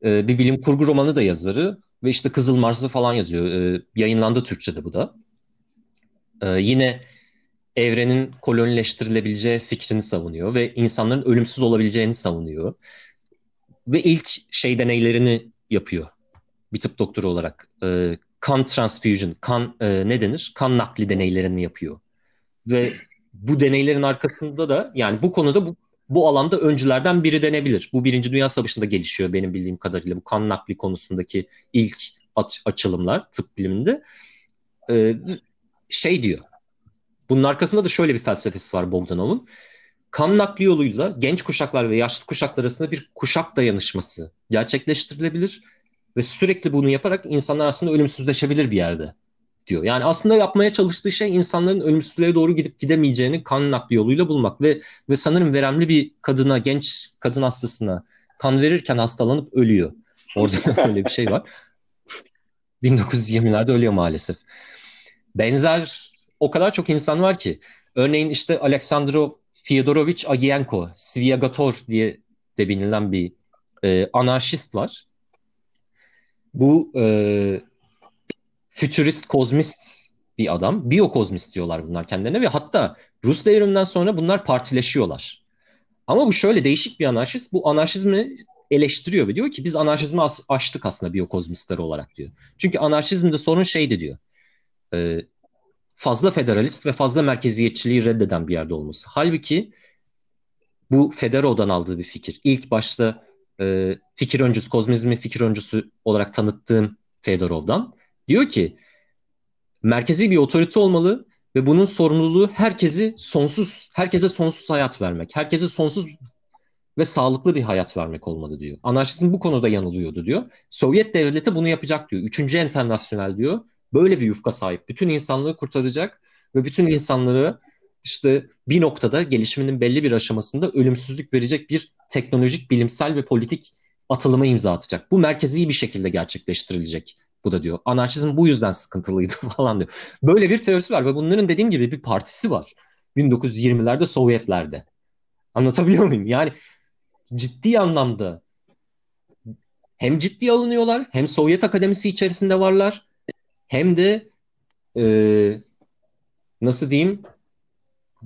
Speaker 1: e, bir bilim kurgu romanı da yazarı ve işte Kızıl Mars'ı falan yazıyor. E, yayınlandı Türkçe'de bu da. E, yine evrenin kolonileştirilebileceği fikrini savunuyor ve insanların ölümsüz olabileceğini savunuyor. Ve ilk şey deneylerini yapıyor bir tıp doktoru olarak. E, kan transfusion, kan e, ne denir? Kan nakli deneylerini yapıyor. Ve bu deneylerin arkasında da yani bu konuda bu, bu alanda öncülerden biri denebilir. Bu Birinci Dünya Savaşı'nda gelişiyor benim bildiğim kadarıyla bu kan nakli konusundaki ilk aç, açılımlar tıp biliminde. Ee, şey diyor. Bunun arkasında da şöyle bir felsefesi var Bogdanov'un. Kan nakli yoluyla genç kuşaklar ve yaşlı kuşaklar arasında bir kuşak dayanışması gerçekleştirilebilir ve sürekli bunu yaparak insanlar aslında ölümsüzleşebilir bir yerde diyor. Yani aslında yapmaya çalıştığı şey insanların ölümsüzlüğe doğru gidip gidemeyeceğini kan nakli yoluyla bulmak ve ve sanırım veremli bir kadına, genç kadın hastasına kan verirken hastalanıp ölüyor. Orada öyle bir şey var. [LAUGHS] 1920'lerde ölüyor maalesef. Benzer o kadar çok insan var ki. Örneğin işte Aleksandrov Fyodorovich Agienko, Sviagator diye de bilinen bir e, anarşist var. Bu e, fütürist, kozmist bir adam. Biyokozmist diyorlar bunlar kendilerine ve hatta Rus devriminden sonra bunlar partileşiyorlar. Ama bu şöyle değişik bir anarşist. Bu anarşizmi eleştiriyor ve diyor ki biz anarşizmi aştık aslında biyokozmistler olarak diyor. Çünkü anarşizmde sorun şeydi diyor. E, fazla federalist ve fazla merkeziyetçiliği reddeden bir yerde olması. Halbuki bu Federo'dan aldığı bir fikir. İlk başta e, fikir öncüsü, kozmizmi fikir öncüsü olarak tanıttığım Fedorov'dan. Diyor ki merkezi bir otorite olmalı ve bunun sorumluluğu herkesi sonsuz, herkese sonsuz hayat vermek. Herkese sonsuz ve sağlıklı bir hayat vermek olmalı diyor. Anarşizm bu konuda yanılıyordu diyor. Sovyet devleti bunu yapacak diyor. Üçüncü internasyonel diyor. Böyle bir yufka sahip. Bütün insanlığı kurtaracak ve bütün insanları işte bir noktada gelişiminin belli bir aşamasında ölümsüzlük verecek bir teknolojik, bilimsel ve politik atılıma imza atacak. Bu merkezi bir şekilde gerçekleştirilecek. Bu da diyor. Anarşizm bu yüzden sıkıntılıydı [LAUGHS] falan diyor. Böyle bir teorisi var ve bunların dediğim gibi bir partisi var. 1920'lerde Sovyetlerde. Anlatabiliyor muyum? Yani ciddi anlamda hem ciddi alınıyorlar hem Sovyet Akademisi içerisinde varlar hem de e, nasıl diyeyim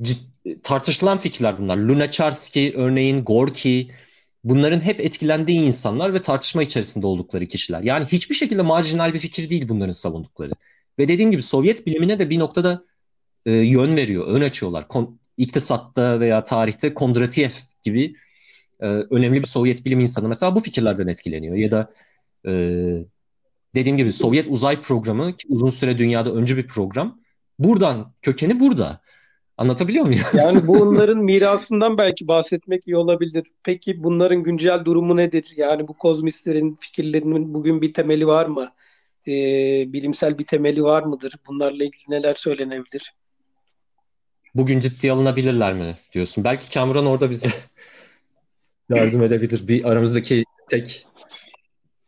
Speaker 1: ciddi, tartışılan fikirler bunlar. Lunacharsky örneğin Gorky bunların hep etkilendiği insanlar ve tartışma içerisinde oldukları kişiler. Yani hiçbir şekilde marjinal bir fikir değil bunların savundukları. Ve dediğim gibi Sovyet bilimine de bir noktada e, yön veriyor, ön açıyorlar. Kon, iktisatta veya tarihte Kondratiev gibi e, önemli bir Sovyet bilim insanı mesela bu fikirlerden etkileniyor. Ya da e, dediğim gibi Sovyet uzay programı ki uzun süre dünyada öncü bir program. Buradan kökeni burada. Anlatabiliyor muyum? [LAUGHS]
Speaker 2: Yani bunların mirasından belki bahsetmek iyi olabilir. Peki bunların güncel durumu nedir? Yani bu kozmistlerin fikirlerinin bugün bir temeli var mı? Ee, bilimsel bir temeli var mıdır? Bunlarla ilgili neler söylenebilir?
Speaker 1: Bugün ciddiye alınabilirler mi diyorsun? Belki Kamuran orada bize [LAUGHS] yardım edebilir. Bir aramızdaki tek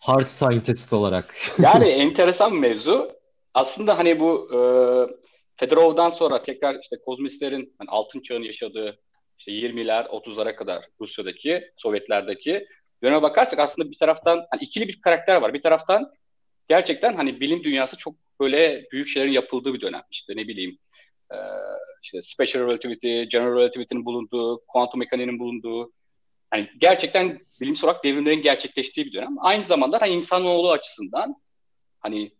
Speaker 1: hard scientist olarak. [LAUGHS]
Speaker 3: yani enteresan mevzu. Aslında hani bu e, Fedorov'dan sonra tekrar işte kozmistlerin hani altın çağını yaşadığı işte 20'ler 30'lara kadar Rusya'daki, Sovyetlerdeki döneme bakarsak aslında bir taraftan hani ikili bir karakter var. Bir taraftan gerçekten hani bilim dünyası çok böyle büyük şeylerin yapıldığı bir dönem. İşte ne bileyim e, işte special relativity, general relativity'nin bulunduğu, kuantum mekaniğinin bulunduğu hani gerçekten bilimsel olarak devrimlerin gerçekleştiği bir dönem. Aynı zamanda hani insanoğlu açısından hani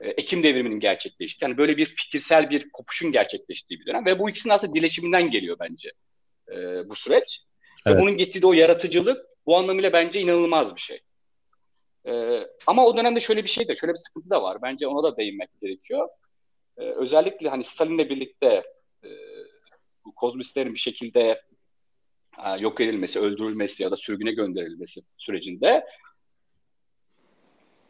Speaker 3: e, Ekim devriminin gerçekleştiği, yani böyle bir fikirsel bir kopuşun gerçekleştiği bir dönem ve bu ikisinin aslında birleşiminden geliyor bence e, bu süreç. Evet. Ve bunun getirdiği o yaratıcılık bu anlamıyla bence inanılmaz bir şey. E, ama o dönemde şöyle bir şey de, şöyle bir sıkıntı da var. Bence ona da değinmek gerekiyor. E, özellikle hani Stalin'le birlikte e, bu kozmistlerin bir şekilde yok edilmesi, öldürülmesi ya da sürgüne gönderilmesi sürecinde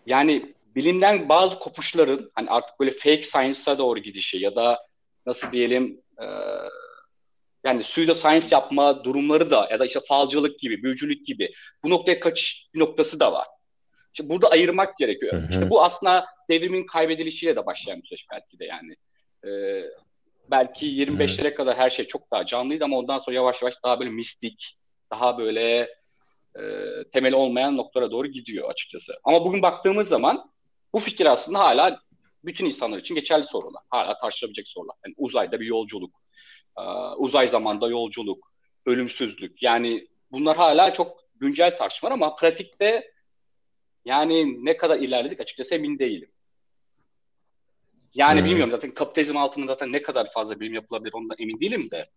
Speaker 3: yani bilimden bazı kopuşların hani artık böyle fake science'a doğru gidişi ya da nasıl diyelim e, yani pseudo science yapma durumları da ya da işte falcılık gibi, büyücülük gibi bu noktaya kaçış bir noktası da var. İşte burada ayırmak gerekiyor. Hı hı. İşte bu aslında devrimin kaybedilişiyle de başlayan bir süreç belki de yani. Ee, belki 25'lere kadar her şey çok daha canlıydı ama ondan sonra yavaş yavaş daha böyle mistik, daha böyle e, temeli olmayan noktalara doğru gidiyor açıkçası. Ama bugün baktığımız zaman bu fikir aslında hala bütün insanlar için geçerli sorular. Hala tartışılabilecek sorular. Yani uzayda bir yolculuk, e, uzay zamanda yolculuk, ölümsüzlük. Yani bunlar hala çok güncel tartışmalar ama pratikte yani ne kadar ilerledik açıkçası emin değilim. Yani hmm. bilmiyorum zaten kapitalizm altında zaten ne kadar fazla bilim yapılabilir ondan emin değilim de.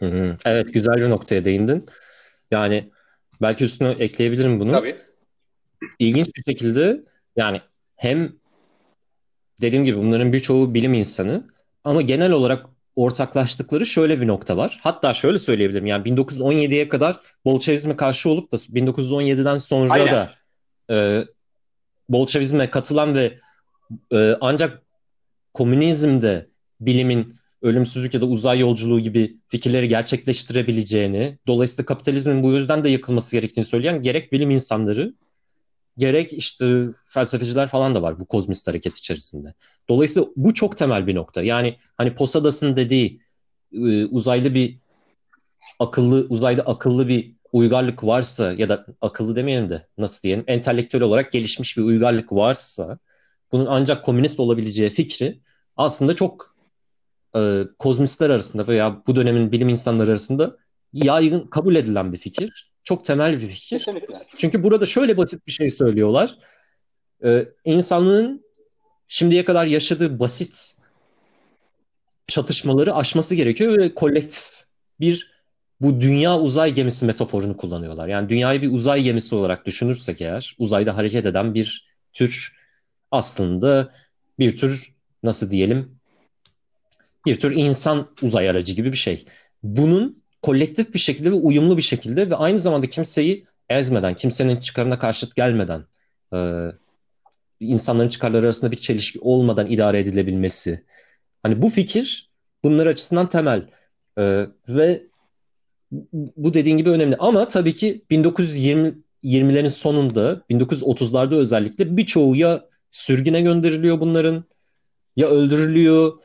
Speaker 1: Ee... Evet güzel bir noktaya değindin. Yani belki üstüne ekleyebilirim bunu.
Speaker 3: Tabii
Speaker 1: ilginç bir şekilde yani hem dediğim gibi bunların birçoğu bilim insanı ama genel olarak ortaklaştıkları şöyle bir nokta var. Hatta şöyle söyleyebilirim yani 1917'ye kadar Bolşevizme karşı olup da 1917'den sonra Aynen. da e, Bolşevizme katılan ve e, ancak komünizmde bilimin ölümsüzlük ya da uzay yolculuğu gibi fikirleri gerçekleştirebileceğini, dolayısıyla kapitalizmin bu yüzden de yıkılması gerektiğini söyleyen gerek bilim insanları gerek işte felsefeciler falan da var bu kozmist hareket içerisinde. Dolayısıyla bu çok temel bir nokta. Yani hani Posadas'ın dediği e, uzaylı bir akıllı uzayda akıllı bir uygarlık varsa ya da akıllı demeyelim de nasıl diyelim entelektüel olarak gelişmiş bir uygarlık varsa bunun ancak komünist olabileceği fikri aslında çok e, kozmistler arasında veya bu dönemin bilim insanları arasında yaygın kabul edilen bir fikir çok temel bir fikir. Kesinlikle. Çünkü burada şöyle basit bir şey söylüyorlar. Ee, insanlığın şimdiye kadar yaşadığı basit çatışmaları aşması gerekiyor ve kolektif bir bu dünya uzay gemisi metaforunu kullanıyorlar. Yani dünyayı bir uzay gemisi olarak düşünürsek eğer uzayda hareket eden bir tür aslında bir tür nasıl diyelim bir tür insan uzay aracı gibi bir şey. Bunun kolektif bir şekilde ve uyumlu bir şekilde ve aynı zamanda kimseyi ezmeden, kimsenin çıkarına karşıt gelmeden, e, insanların çıkarları arasında bir çelişki olmadan idare edilebilmesi. Hani bu fikir bunlar açısından temel e, ve bu dediğin gibi önemli. Ama tabii ki 1920 20'lerin sonunda, 1930'larda özellikle birçoğu ya sürgüne gönderiliyor bunların, ya öldürülüyor,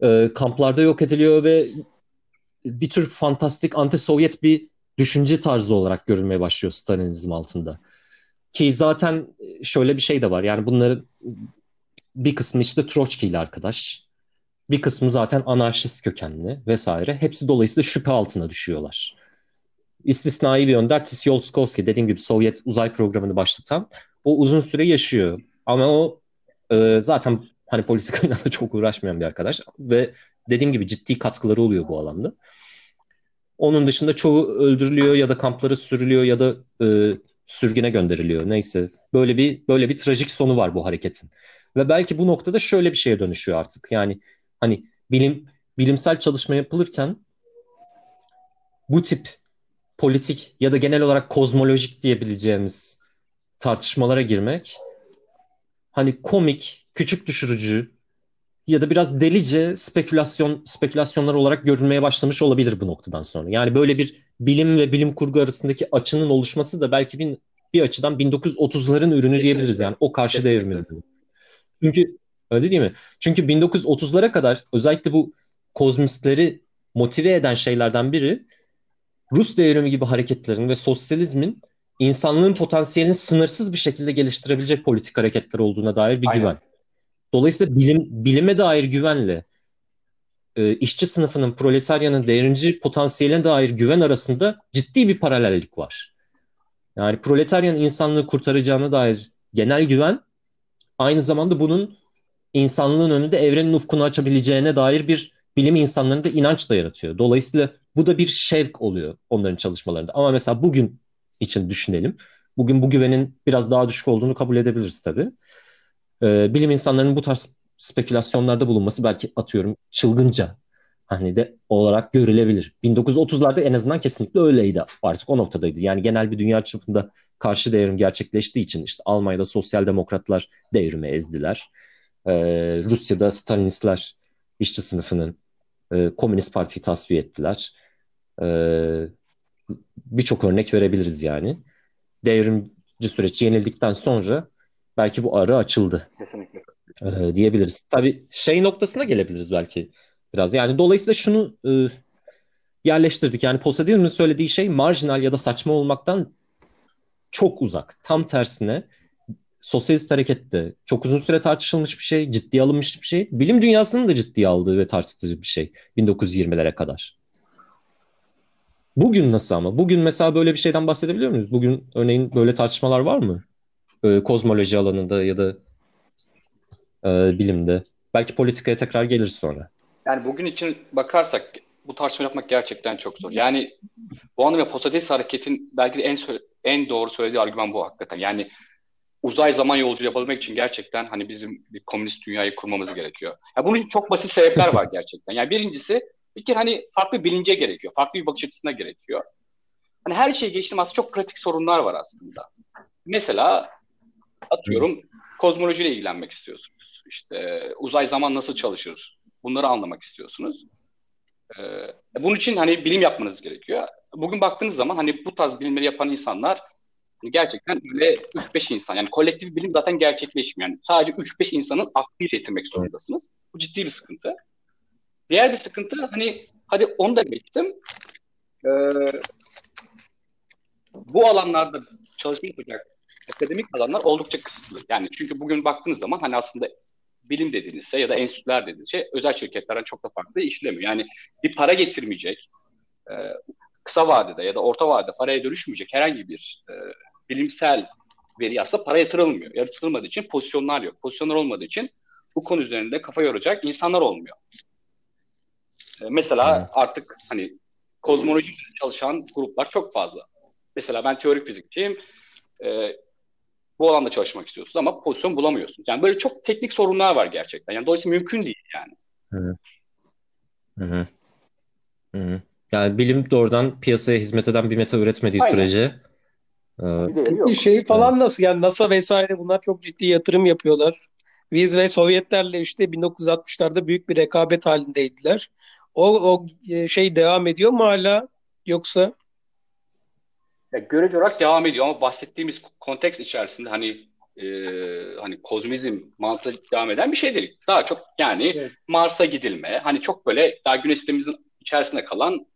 Speaker 1: e, kamplarda yok ediliyor ve bir tür fantastik anti-Sovyet bir düşünce tarzı olarak görülmeye başlıyor Stalinizm altında. Ki zaten şöyle bir şey de var. Yani bunların bir kısmı işte Troçki ile arkadaş. Bir kısmı zaten anarşist kökenli vesaire. Hepsi dolayısıyla şüphe altına düşüyorlar. İstisnai bir önder Tisyolskovski dediğim gibi Sovyet uzay programını başlatan o uzun süre yaşıyor. Ama o e, zaten hani politikayla [LAUGHS] da çok uğraşmayan bir arkadaş ve dediğim gibi ciddi katkıları oluyor bu alanda. Onun dışında çoğu öldürülüyor ya da kampları sürülüyor ya da e, sürgüne gönderiliyor. Neyse böyle bir böyle bir trajik sonu var bu hareketin. Ve belki bu noktada şöyle bir şeye dönüşüyor artık. Yani hani bilim bilimsel çalışma yapılırken bu tip politik ya da genel olarak kozmolojik diyebileceğimiz tartışmalara girmek hani komik, küçük düşürücü ya da biraz delice spekülasyon spekülasyonlar olarak görülmeye başlamış olabilir bu noktadan sonra. Yani böyle bir bilim ve bilim kurgu arasındaki açının oluşması da belki bir, bir açıdan 1930'ların ürünü diyebiliriz yani o karşı devrimin ürünü. Çünkü öyle değil mi? Çünkü 1930'lara kadar özellikle bu kozmistleri motive eden şeylerden biri Rus devrimi gibi hareketlerin ve sosyalizmin insanlığın potansiyelini sınırsız bir şekilde geliştirebilecek politik hareketler olduğuna dair bir Aynen. güven. Dolayısıyla bilim, bilime dair güvenle e, işçi sınıfının, proletaryanın devrimci potansiyeline dair güven arasında ciddi bir paralellik var. Yani proletaryanın insanlığı kurtaracağına dair genel güven aynı zamanda bunun insanlığın önünde evrenin ufkunu açabileceğine dair bir bilim insanlarında inanç da yaratıyor. Dolayısıyla bu da bir şevk oluyor onların çalışmalarında. Ama mesela bugün için düşünelim. Bugün bu güvenin biraz daha düşük olduğunu kabul edebiliriz tabii. Ee, bilim insanlarının bu tarz spekülasyonlarda bulunması belki atıyorum çılgınca hani de olarak görülebilir. 1930'larda en azından kesinlikle öyleydi. Artık o noktadaydı. Yani genel bir dünya çapında karşı devrim gerçekleştiği için işte Almanya'da sosyal demokratlar devrimi ezdiler. Ee, Rusya'da Stalinistler işçi sınıfının e, Komünist Parti'yi tasfiye ettiler. Ee, Birçok örnek verebiliriz yani. Devrimci süreç yenildikten sonra belki bu ara açıldı. Kesinlikle. Ee, diyebiliriz. Tabii şey noktasına gelebiliriz belki biraz. Yani dolayısıyla şunu e, yerleştirdik. Yani Posadizm'in söylediği şey marjinal ya da saçma olmaktan çok uzak. Tam tersine sosyalist harekette çok uzun süre tartışılmış bir şey, ciddiye alınmış bir şey. Bilim dünyasının da ciddiye aldığı ve tartıştığı bir şey 1920'lere kadar. Bugün nasıl ama? Bugün mesela böyle bir şeyden bahsedebiliyor muyuz? Bugün örneğin böyle tartışmalar var mı? Ee, kozmoloji alanında ya da e, bilimde. Belki politikaya tekrar geliriz sonra.
Speaker 3: Yani bugün için bakarsak bu tartışma yapmak gerçekten çok zor. Yani bu anlamda Posades hareketin belki de en en doğru söylediği argüman bu hakikaten. Yani uzay zaman yolculuğu yapabilmek için gerçekten hani bizim bir komünist dünyayı kurmamız gerekiyor. Ya bunun için çok basit sebepler var [LAUGHS] gerçekten. Yani birincisi bir kere hani farklı bilince gerekiyor. Farklı bir bakış açısına gerekiyor. Hani her şeyi geçtim aslında çok pratik sorunlar var aslında. Mesela atıyorum kozmolojiyle ilgilenmek istiyorsunuz. İşte uzay zaman nasıl çalışır? Bunları anlamak istiyorsunuz. Ee, bunun için hani bilim yapmanız gerekiyor. Bugün baktığınız zaman hani bu tarz bilimleri yapan insanlar hani gerçekten böyle 3-5 insan. Yani kolektif bilim zaten gerçekleşmiyor. Yani sadece 3-5 insanın aklıyla yetirmek zorundasınız. Bu ciddi bir sıkıntı. Diğer bir sıkıntı hani hadi onu da geçtim. Ee, bu alanlarda çalışma yapacak akademik alanlar oldukça kısıtlı. Yani çünkü bugün baktığınız zaman hani aslında bilim dediğiniz şey ya da enstitüler dediğiniz şey özel şirketlerden çok da farklı işlemiyor. Yani bir para getirmeyecek, e, kısa vadede ya da orta vadede paraya dönüşmeyecek herhangi bir e, bilimsel veri aslında para yatırılmıyor. Yatırılmadığı için pozisyonlar yok. Pozisyonlar olmadığı için bu konu üzerinde kafa yoracak insanlar olmuyor. E, mesela evet. artık hani kozmoloji çalışan gruplar çok fazla. Mesela ben teorik fizikçiyim. E, bu alanda çalışmak istiyorsunuz ama pozisyon bulamıyorsunuz. Yani böyle çok teknik sorunlar var gerçekten. Yani dolayısıyla mümkün değil yani.
Speaker 1: Hı hı. Hı hı. Yani bilim doğrudan piyasaya hizmet eden bir meta üretmediği Aynen. sürece
Speaker 2: Peki şey falan evet. nasıl yani NASA vesaire bunlar çok ciddi yatırım yapıyorlar. Biz ve Sovyetlerle işte 1960'larda büyük bir rekabet halindeydiler. O, o e, şey devam ediyor mu hala yoksa?
Speaker 3: Ya, görece olarak devam ediyor ama bahsettiğimiz konteks içerisinde hani e, hani kozmizm mantığı devam eden bir şey değil. Daha çok yani evet. Mars'a gidilme, hani çok böyle daha güneş sistemimizin içerisinde kalan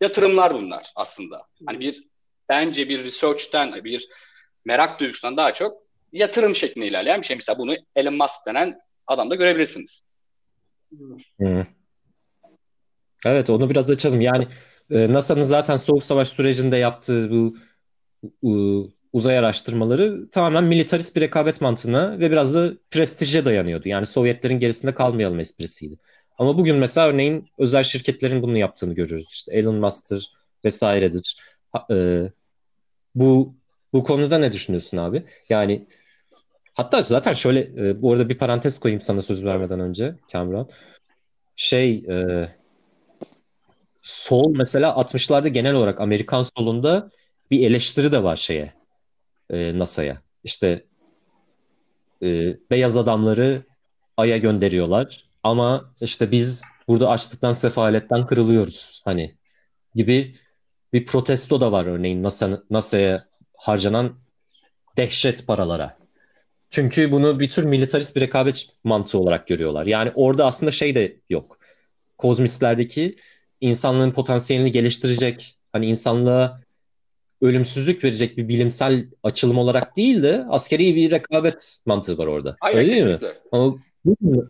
Speaker 3: yatırımlar bunlar aslında. Hani bir bence bir research'ten, bir merak duygusundan daha çok yatırım şeklinde ilerleyen bir şey. Mesela bunu Elon Musk denen adamda görebilirsiniz.
Speaker 1: Hmm. Evet onu biraz açalım. Yani e, NASA'nın zaten Soğuk Savaş sürecinde yaptığı bu uzay araştırmaları tamamen militarist bir rekabet mantığına ve biraz da prestije dayanıyordu. Yani Sovyetlerin gerisinde kalmayalım esprisiydi. Ama bugün mesela örneğin özel şirketlerin bunu yaptığını görüyoruz. İşte Elon Musk'tır vesairedir. E, bu bu konuda ne düşünüyorsun abi? Yani hatta zaten şöyle e, bu arada bir parantez koyayım sana söz vermeden önce Kamran. Şey e, sol mesela 60'larda genel olarak Amerikan solunda bir eleştiri de var şeye e, NASA'ya. İşte e, beyaz adamları Ay'a gönderiyorlar ama işte biz burada açlıktan sefaletten kırılıyoruz hani gibi bir protesto da var örneğin NASA NASA'ya harcanan dehşet paralara. Çünkü bunu bir tür militarist bir rekabet mantığı olarak görüyorlar. Yani orada aslında şey de yok. Kozmistlerdeki insanlığın potansiyelini geliştirecek, hani insanlığa ölümsüzlük verecek bir bilimsel açılım olarak değil de askeri bir rekabet mantığı var orada. Aynen, Öyle değil mi? Ama bugün,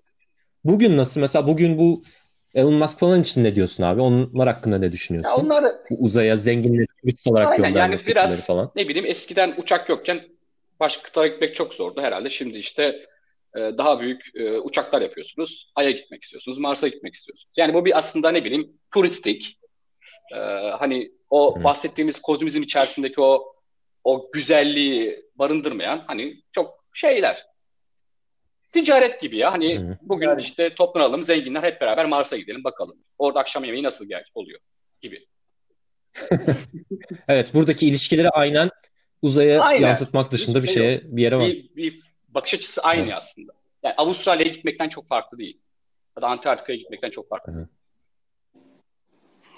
Speaker 1: bugün nasıl mesela bugün bu Elon Musk falan için ne diyorsun abi? Onlar hakkında ne düşünüyorsun? Ya
Speaker 3: onlar
Speaker 1: Bu uzaya zenginleri turist olarak Aynen, gönderme yani biraz, falan.
Speaker 3: Ne bileyim eskiden uçak yokken başka kıtalara gitmek çok zordu herhalde. Şimdi işte e, daha büyük e, uçaklar yapıyorsunuz. Ay'a gitmek istiyorsunuz, Mars'a gitmek istiyorsunuz. Yani bu bir aslında ne bileyim turistik. E, hani o Hı. bahsettiğimiz kozmizm içerisindeki o o güzelliği barındırmayan hani çok şeyler. Ticaret gibi ya. Hani Hı. bugün yani. işte toplanalım zenginler hep beraber Mars'a gidelim bakalım. Orada akşam yemeği nasıl gel oluyor gibi.
Speaker 1: evet buradaki ilişkileri aynen uzaya aynen. yansıtmak dışında bir şeye bir yere var.
Speaker 3: Bir, bir bakış açısı aynı evet. aslında. Yani Avustralya'ya gitmekten çok farklı değil. Ya da Antarktika'ya gitmekten çok farklı. Hı.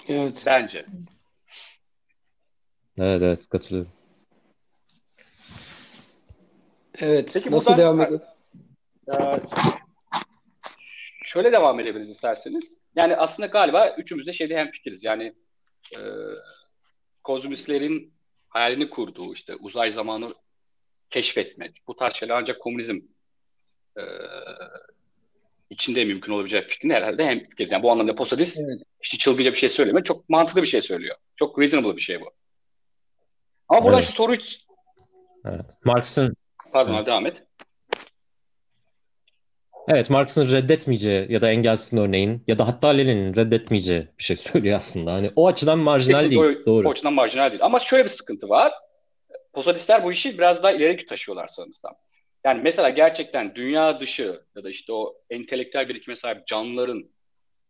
Speaker 2: Evet.
Speaker 3: Bence.
Speaker 1: Evet evet katılıyorum.
Speaker 2: Evet. Peki nasıl buradan, devam edelim?
Speaker 3: şöyle devam edebiliriz isterseniz. Yani aslında galiba üçümüz de şeyde hem fikiriz. Yani e, kozmistlerin hayalini kurduğu işte uzay zamanı keşfetmek. Bu tarz şeyler ancak komünizm e, içinde mümkün olabilecek fikrini herhalde hem fikiriz. Yani bu anlamda Posadis evet. işte çılgıca bir şey söylemiyor. Çok mantıklı bir şey söylüyor. Çok reasonable bir şey bu. Ama buradan evet. şu soru
Speaker 1: Evet. Marx'ın
Speaker 3: Pardon evet. devam et.
Speaker 1: Evet, Marx'ın reddetmeyeceği ya da Engels'in örneğin ya da hatta Lenin'in reddetmeyeceği bir şey söylüyor aslında. Hani o açıdan marjinal Kesinlikle değil. O, doğru.
Speaker 3: O açıdan marjinal değil. Ama şöyle bir sıkıntı var. Posadistler bu işi biraz daha ileri taşıyorlar sanırsam. Yani mesela gerçekten dünya dışı ya da işte o entelektüel birikime sahip canlıların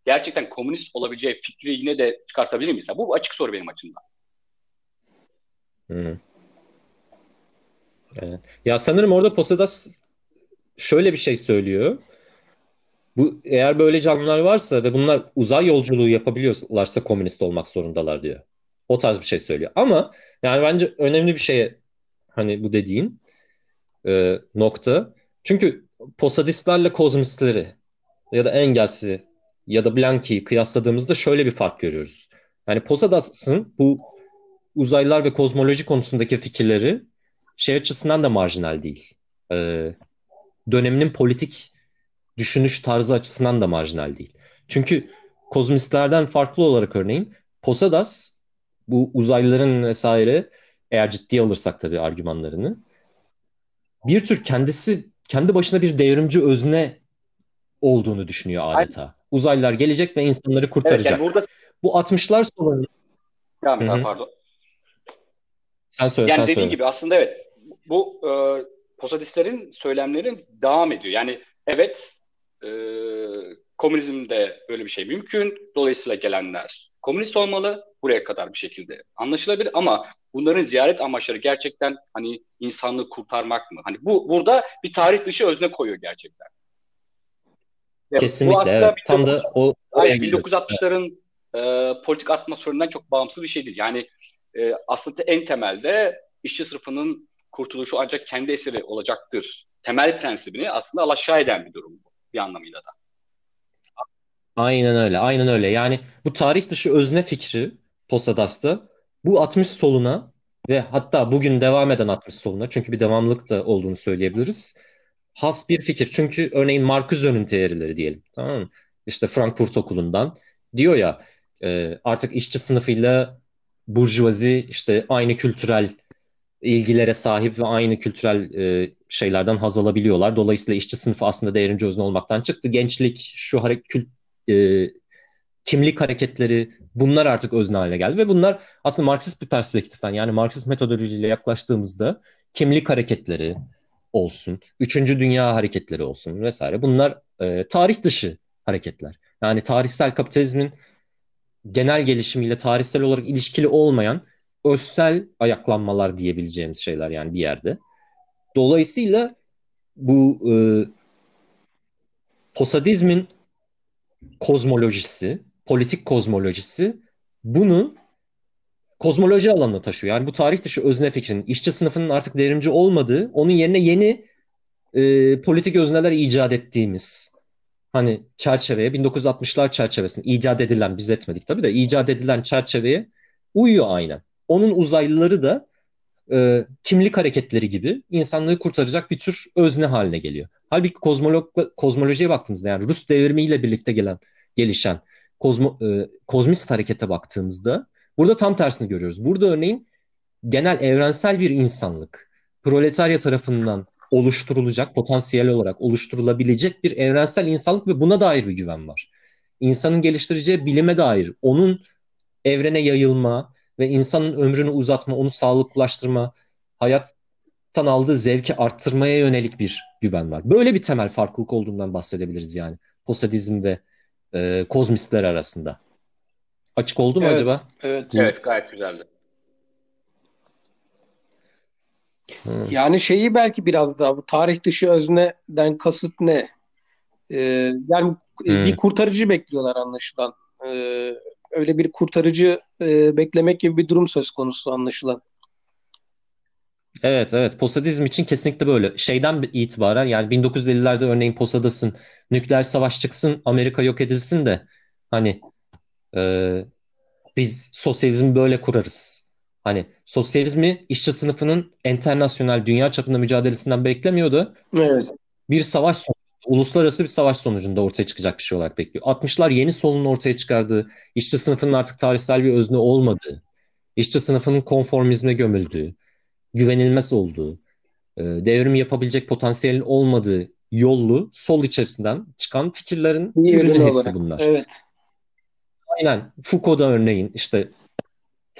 Speaker 3: gerçekten komünist olabileceği fikri yine de çıkartabilir miyiz? Bu açık soru benim açımdan.
Speaker 1: Hı. Evet. Ya sanırım orada Posadas şöyle bir şey söylüyor. Bu eğer böyle canlılar varsa ve bunlar uzay yolculuğu yapabiliyorlarsa komünist olmak zorundalar diyor. O tarz bir şey söylüyor. Ama yani bence önemli bir şey hani bu dediğin e, nokta. Çünkü posadistlerle kozmistleri ya da Engels'i ya da Blanky'i kıyasladığımızda şöyle bir fark görüyoruz. Yani Posadas'ın bu uzaylılar ve kozmoloji konusundaki fikirleri şey açısından da marjinal değil. Ee, döneminin politik düşünüş tarzı açısından da marjinal değil. Çünkü kozmistlerden farklı olarak örneğin Posadas bu uzaylıların vesaire eğer ciddiye alırsak tabii argümanlarını bir tür kendisi kendi başına bir devrimci özne olduğunu düşünüyor adeta. Aynen. Uzaylılar gelecek ve insanları kurtaracak. Evet, yani burada... Bu 60'lar sonunda
Speaker 3: Tamam, pardon.
Speaker 1: Sen söyle,
Speaker 3: yani
Speaker 1: sen
Speaker 3: dediğin
Speaker 1: söyle.
Speaker 3: gibi aslında evet bu e, posadistlerin söylemlerin devam ediyor. Yani evet e, komünizmde böyle bir şey mümkün. Dolayısıyla gelenler komünist olmalı. Buraya kadar bir şekilde anlaşılabilir ama bunların ziyaret amaçları gerçekten hani insanlığı kurtarmak mı? Hani bu burada bir tarih dışı özne koyuyor gerçekten.
Speaker 1: Kesinlikle evet. Tam da o
Speaker 3: aynen, 1960'ların e, politik atmosferinden çok bağımsız bir şey değil. Yani e, aslında en temelde işçi sınıfının kurtuluşu ancak kendi eseri olacaktır. Temel prensibini aslında alaşağı eden bir durum bu bir anlamıyla da.
Speaker 1: Aynen öyle, aynen öyle. Yani bu tarih dışı özne fikri Posadas'ta bu 60 soluna ve hatta bugün devam eden 60 soluna çünkü bir devamlılık da olduğunu söyleyebiliriz. Has bir fikir. Çünkü örneğin Marcuse'nun teorileri diyelim. Tamam mı? İşte Frankfurt Okulu'ndan diyor ya e, artık işçi sınıfıyla burjuvazi işte aynı kültürel ilgilere sahip ve aynı kültürel e, şeylerden haz alabiliyorlar. Dolayısıyla işçi sınıfı aslında devrimci özne olmaktan çıktı. Gençlik, şu hareket, e, kimlik hareketleri bunlar artık özne haline geldi ve bunlar aslında Marksist bir perspektiften yani Marksist metodolojiyle yaklaştığımızda kimlik hareketleri olsun, üçüncü dünya hareketleri olsun vesaire bunlar e, tarih dışı hareketler. Yani tarihsel kapitalizmin genel gelişimiyle tarihsel olarak ilişkili olmayan özsel ayaklanmalar diyebileceğimiz şeyler yani bir yerde. Dolayısıyla bu e, posadizmin kozmolojisi, politik kozmolojisi bunu kozmoloji alanına taşıyor. Yani bu tarih dışı özne fikrinin, işçi sınıfının artık devrimci olmadığı, onun yerine yeni e, politik özneler icat ettiğimiz hani çerçeveye 1960'lar çerçevesinde icat edilen biz etmedik tabii de icat edilen çerçeveye uyuyor aynen. Onun uzaylıları da e, kimlik hareketleri gibi insanlığı kurtaracak bir tür özne haline geliyor. Halbuki kozmolog, kozmolojiye baktığımızda yani Rus devrimiyle birlikte gelen gelişen kozmo, e, kozmist harekete baktığımızda burada tam tersini görüyoruz. Burada örneğin genel evrensel bir insanlık proletarya tarafından oluşturulacak, potansiyel olarak oluşturulabilecek bir evrensel insanlık ve buna dair bir güven var. İnsanın geliştireceği bilime dair, onun evrene yayılma ve insanın ömrünü uzatma, onu sağlıklılaştırma, hayattan aldığı zevki arttırmaya yönelik bir güven var. Böyle bir temel farklılık olduğundan bahsedebiliriz yani. Posadizm ve e, kozmistler arasında. Açık oldu mu
Speaker 2: evet,
Speaker 1: acaba?
Speaker 3: Evet. Evet gayet güzeldi.
Speaker 2: Yani şeyi belki biraz daha bu tarih dışı özneden kasıt ne? Ee, yani hmm. bir kurtarıcı bekliyorlar anlaşılan. Ee, öyle bir kurtarıcı e, beklemek gibi bir durum söz konusu anlaşılan.
Speaker 1: Evet evet Posadizm için kesinlikle böyle. Şeyden itibaren yani 1950'lerde örneğin Posadas'ın nükleer savaş çıksın Amerika yok edilsin de hani e, biz sosyalizmi böyle kurarız. Hani sosyalizmi işçi sınıfının internasyonel dünya çapında mücadelesinden beklemiyordu.
Speaker 2: Evet.
Speaker 1: Bir savaş sonucu, uluslararası bir savaş sonucunda ortaya çıkacak bir şey olarak bekliyor. 60'lar yeni solunun ortaya çıkardığı, işçi sınıfının artık tarihsel bir özne olmadığı, işçi sınıfının konformizme gömüldüğü, güvenilmez olduğu, e, devrim yapabilecek potansiyelin olmadığı yollu sol içerisinden çıkan fikirlerin ürünü hepsi bunlar.
Speaker 2: Evet.
Speaker 1: Aynen. Foucault'da örneğin işte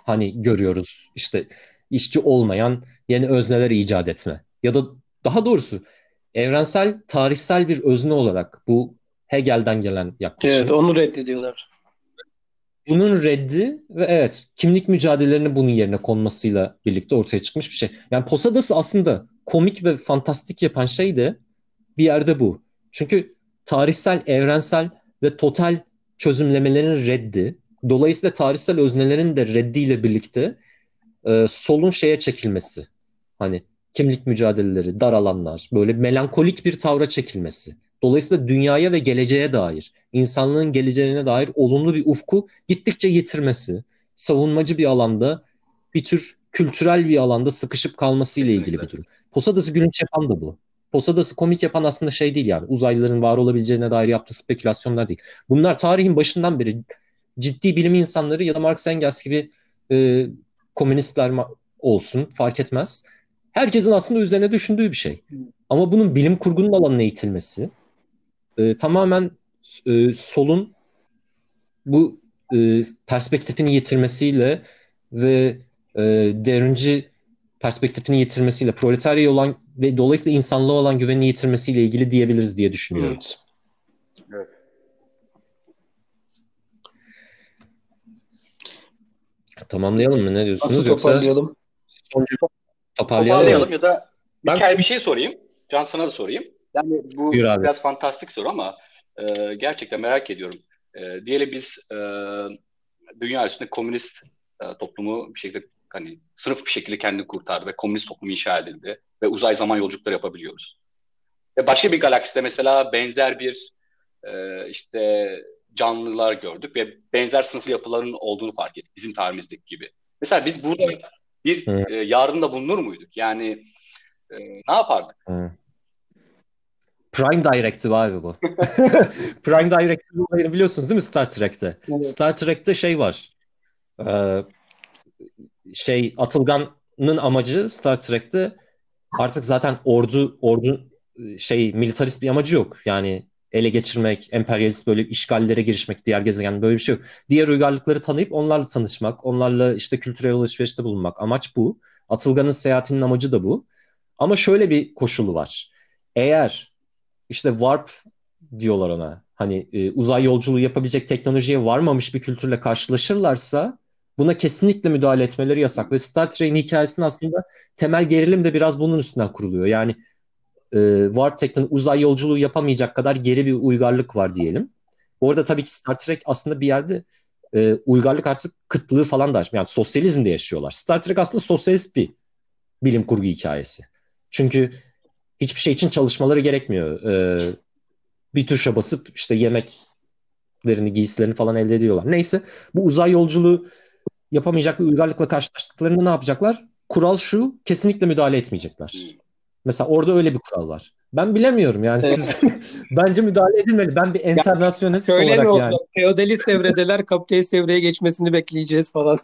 Speaker 1: hani görüyoruz işte işçi olmayan yeni özneler icat etme. Ya da daha doğrusu evrensel tarihsel bir özne olarak bu Hegel'den gelen yaklaşım.
Speaker 2: Evet onu reddediyorlar.
Speaker 1: Bunun reddi ve evet kimlik mücadelelerinin bunun yerine konmasıyla birlikte ortaya çıkmış bir şey. Yani Posadas'ı aslında komik ve fantastik yapan şey de bir yerde bu. Çünkü tarihsel, evrensel ve total çözümlemelerin reddi Dolayısıyla tarihsel öznelerin de reddiyle birlikte e, solun şeye çekilmesi. Hani kimlik mücadeleleri, dar alanlar, böyle melankolik bir tavra çekilmesi. Dolayısıyla dünyaya ve geleceğe dair, insanlığın geleceğine dair olumlu bir ufku gittikçe yitirmesi, savunmacı bir alanda bir tür kültürel bir alanda sıkışıp kalması ile ilgili bir durum. Posadası gülünç yapan da bu. Posadası komik yapan aslında şey değil yani uzaylıların var olabileceğine dair yaptığı spekülasyonlar değil. Bunlar tarihin başından beri ciddi bilim insanları ya da Marx Engels gibi e, komünistler olsun fark etmez. Herkesin aslında üzerine düşündüğü bir şey. Ama bunun bilim kurgunun alanına itilmesi e, tamamen e, solun bu e, perspektifini yitirmesiyle ve e, devrimci perspektifini yitirmesiyle, proletarya olan ve dolayısıyla insanlığa olan güvenini yitirmesiyle ilgili diyebiliriz diye düşünüyorum. Evet. Tamamlayalım mı? Ne diyorsunuz?
Speaker 2: Nasıl toparlayalım?
Speaker 1: Yoksa
Speaker 3: toparlayalım. toparlayalım ya da ben... bir şey sorayım. Can sana da sorayım. Yani bu biraz fantastik soru ama e, gerçekten merak ediyorum. E, diyelim biz e, dünya üstünde komünist e, toplumu bir şekilde hani sınıf bir şekilde kendini kurtardı ve komünist toplum inşa edildi ve uzay zaman yolculukları yapabiliyoruz. Ve başka bir galakside mesela benzer bir e, işte canlılar gördük ve benzer sınıflı yapıların olduğunu fark ettik bizim tarihimizdeki gibi. Mesela biz burada bir e, yarında bulunur muyduk? Yani e, ne yapardık? Hı.
Speaker 1: Prime Directive abi bu. [LAUGHS] Prime Directive olayını biliyorsunuz değil mi Star Trek'te? Evet. Star Trek'te şey var. Ee, şey Atılgan'ın amacı Star Trek'te artık zaten ordu ordu şey militarist bir amacı yok. Yani ele geçirmek, emperyalist böyle işgallere girişmek diğer gezegen böyle bir şey yok. Diğer uygarlıkları tanıyıp onlarla tanışmak, onlarla işte kültürel alışverişte bulunmak. Amaç bu. Atılgan'ın seyahatinin amacı da bu. Ama şöyle bir koşulu var. Eğer işte warp diyorlar ona. Hani e, uzay yolculuğu yapabilecek teknolojiye varmamış bir kültürle karşılaşırlarsa buna kesinlikle müdahale etmeleri yasak. Ve Star Trek'in hikayesinin aslında temel gerilim de biraz bunun üstünden kuruluyor. Yani e, warp uzay yolculuğu yapamayacak kadar geri bir uygarlık var diyelim. Orada tabii ki Star Trek aslında bir yerde e, uygarlık artık kıtlığı falan da yani sosyalizmde yaşıyorlar. Star Trek aslında sosyalist bir bilim kurgu hikayesi. Çünkü hiçbir şey için çalışmaları gerekmiyor. E, bir tuşa basıp işte yemeklerini, giysilerini falan elde ediyorlar. Neyse bu uzay yolculuğu yapamayacak bir uygarlıkla karşılaştıklarında ne yapacaklar? Kural şu, kesinlikle müdahale etmeyecekler. Mesela orada öyle bir kural var. Ben bilemiyorum yani siz [LAUGHS] bence müdahale edilmeli. Ben bir internasyonist
Speaker 2: Şöyle
Speaker 1: olarak
Speaker 2: mi oldu?
Speaker 1: yani.
Speaker 2: Feodalist evredeler, [LAUGHS] kapitalist evreye geçmesini bekleyeceğiz falan.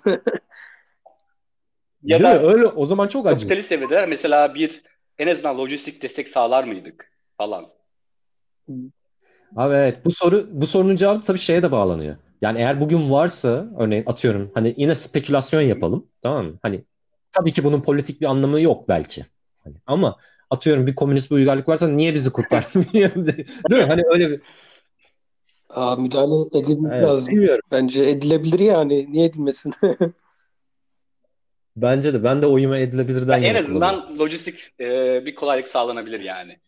Speaker 3: Ya
Speaker 1: Değil
Speaker 3: da
Speaker 1: mi? Öyle o zaman çok acı.
Speaker 3: kapitalist evredeler mesela bir en azından lojistik destek sağlar mıydık falan.
Speaker 1: Abi evet bu soru bu sorunun cevabı tabii şeye de bağlanıyor. Yani eğer bugün varsa örneğin atıyorum hani yine spekülasyon yapalım tamam mı? Hani tabii ki bunun politik bir anlamı yok belki. Hani, ama atıyorum bir komünist bir uygarlık varsa niye bizi kurtarmıyor? [LAUGHS] Değil mi? Hani öyle bir
Speaker 2: Aa, müdahale edilmesi
Speaker 1: evet,
Speaker 2: lazım.
Speaker 1: bilmiyorum.
Speaker 2: Bence edilebilir yani. Niye edilmesin? [LAUGHS]
Speaker 1: Bence de ben de oyumu edilebilirden
Speaker 3: Yani en azından lojistik e, bir kolaylık sağlanabilir yani.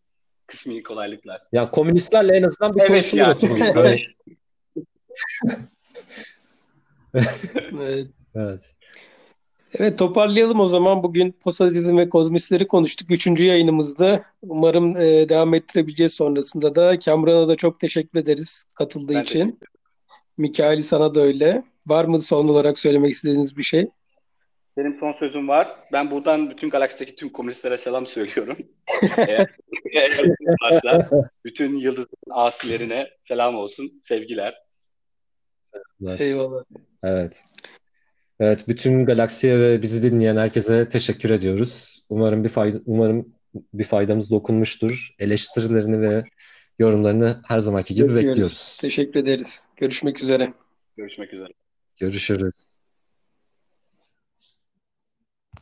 Speaker 3: Kısmi kolaylıklar.
Speaker 1: Ya komünistlerle en azından bir
Speaker 3: Evet
Speaker 1: konuşulur
Speaker 3: yani.
Speaker 1: oturur. [LAUGHS]
Speaker 3: Böyle
Speaker 2: Evet.
Speaker 1: Evet.
Speaker 2: Evet toparlayalım o zaman. Bugün posadizm ve kozmistleri konuştuk. Üçüncü yayınımızda. Umarım e, devam ettirebileceğiz sonrasında da. Kamran'a da çok teşekkür ederiz katıldığı
Speaker 3: Ben
Speaker 2: için. Mikail sana da öyle. Var mı son olarak söylemek istediğiniz bir şey?
Speaker 3: Benim son sözüm var. Ben buradan bütün galaksideki tüm komünistlere selam söylüyorum. [LAUGHS] eğer, eğer varsa bütün yıldızın asilerine selam olsun. Sevgiler.
Speaker 2: Eyvallah.
Speaker 1: Evet. Evet, bütün galaksiye ve bizi dinleyen herkese teşekkür ediyoruz. Umarım bir fayda, umarım bir faydamız dokunmuştur. Eleştirilerini ve yorumlarını her zamanki gibi
Speaker 2: Bekliyoruz.
Speaker 1: bekliyoruz.
Speaker 2: Teşekkür ederiz. Görüşmek üzere.
Speaker 3: Görüşmek üzere.
Speaker 1: Görüşürüz.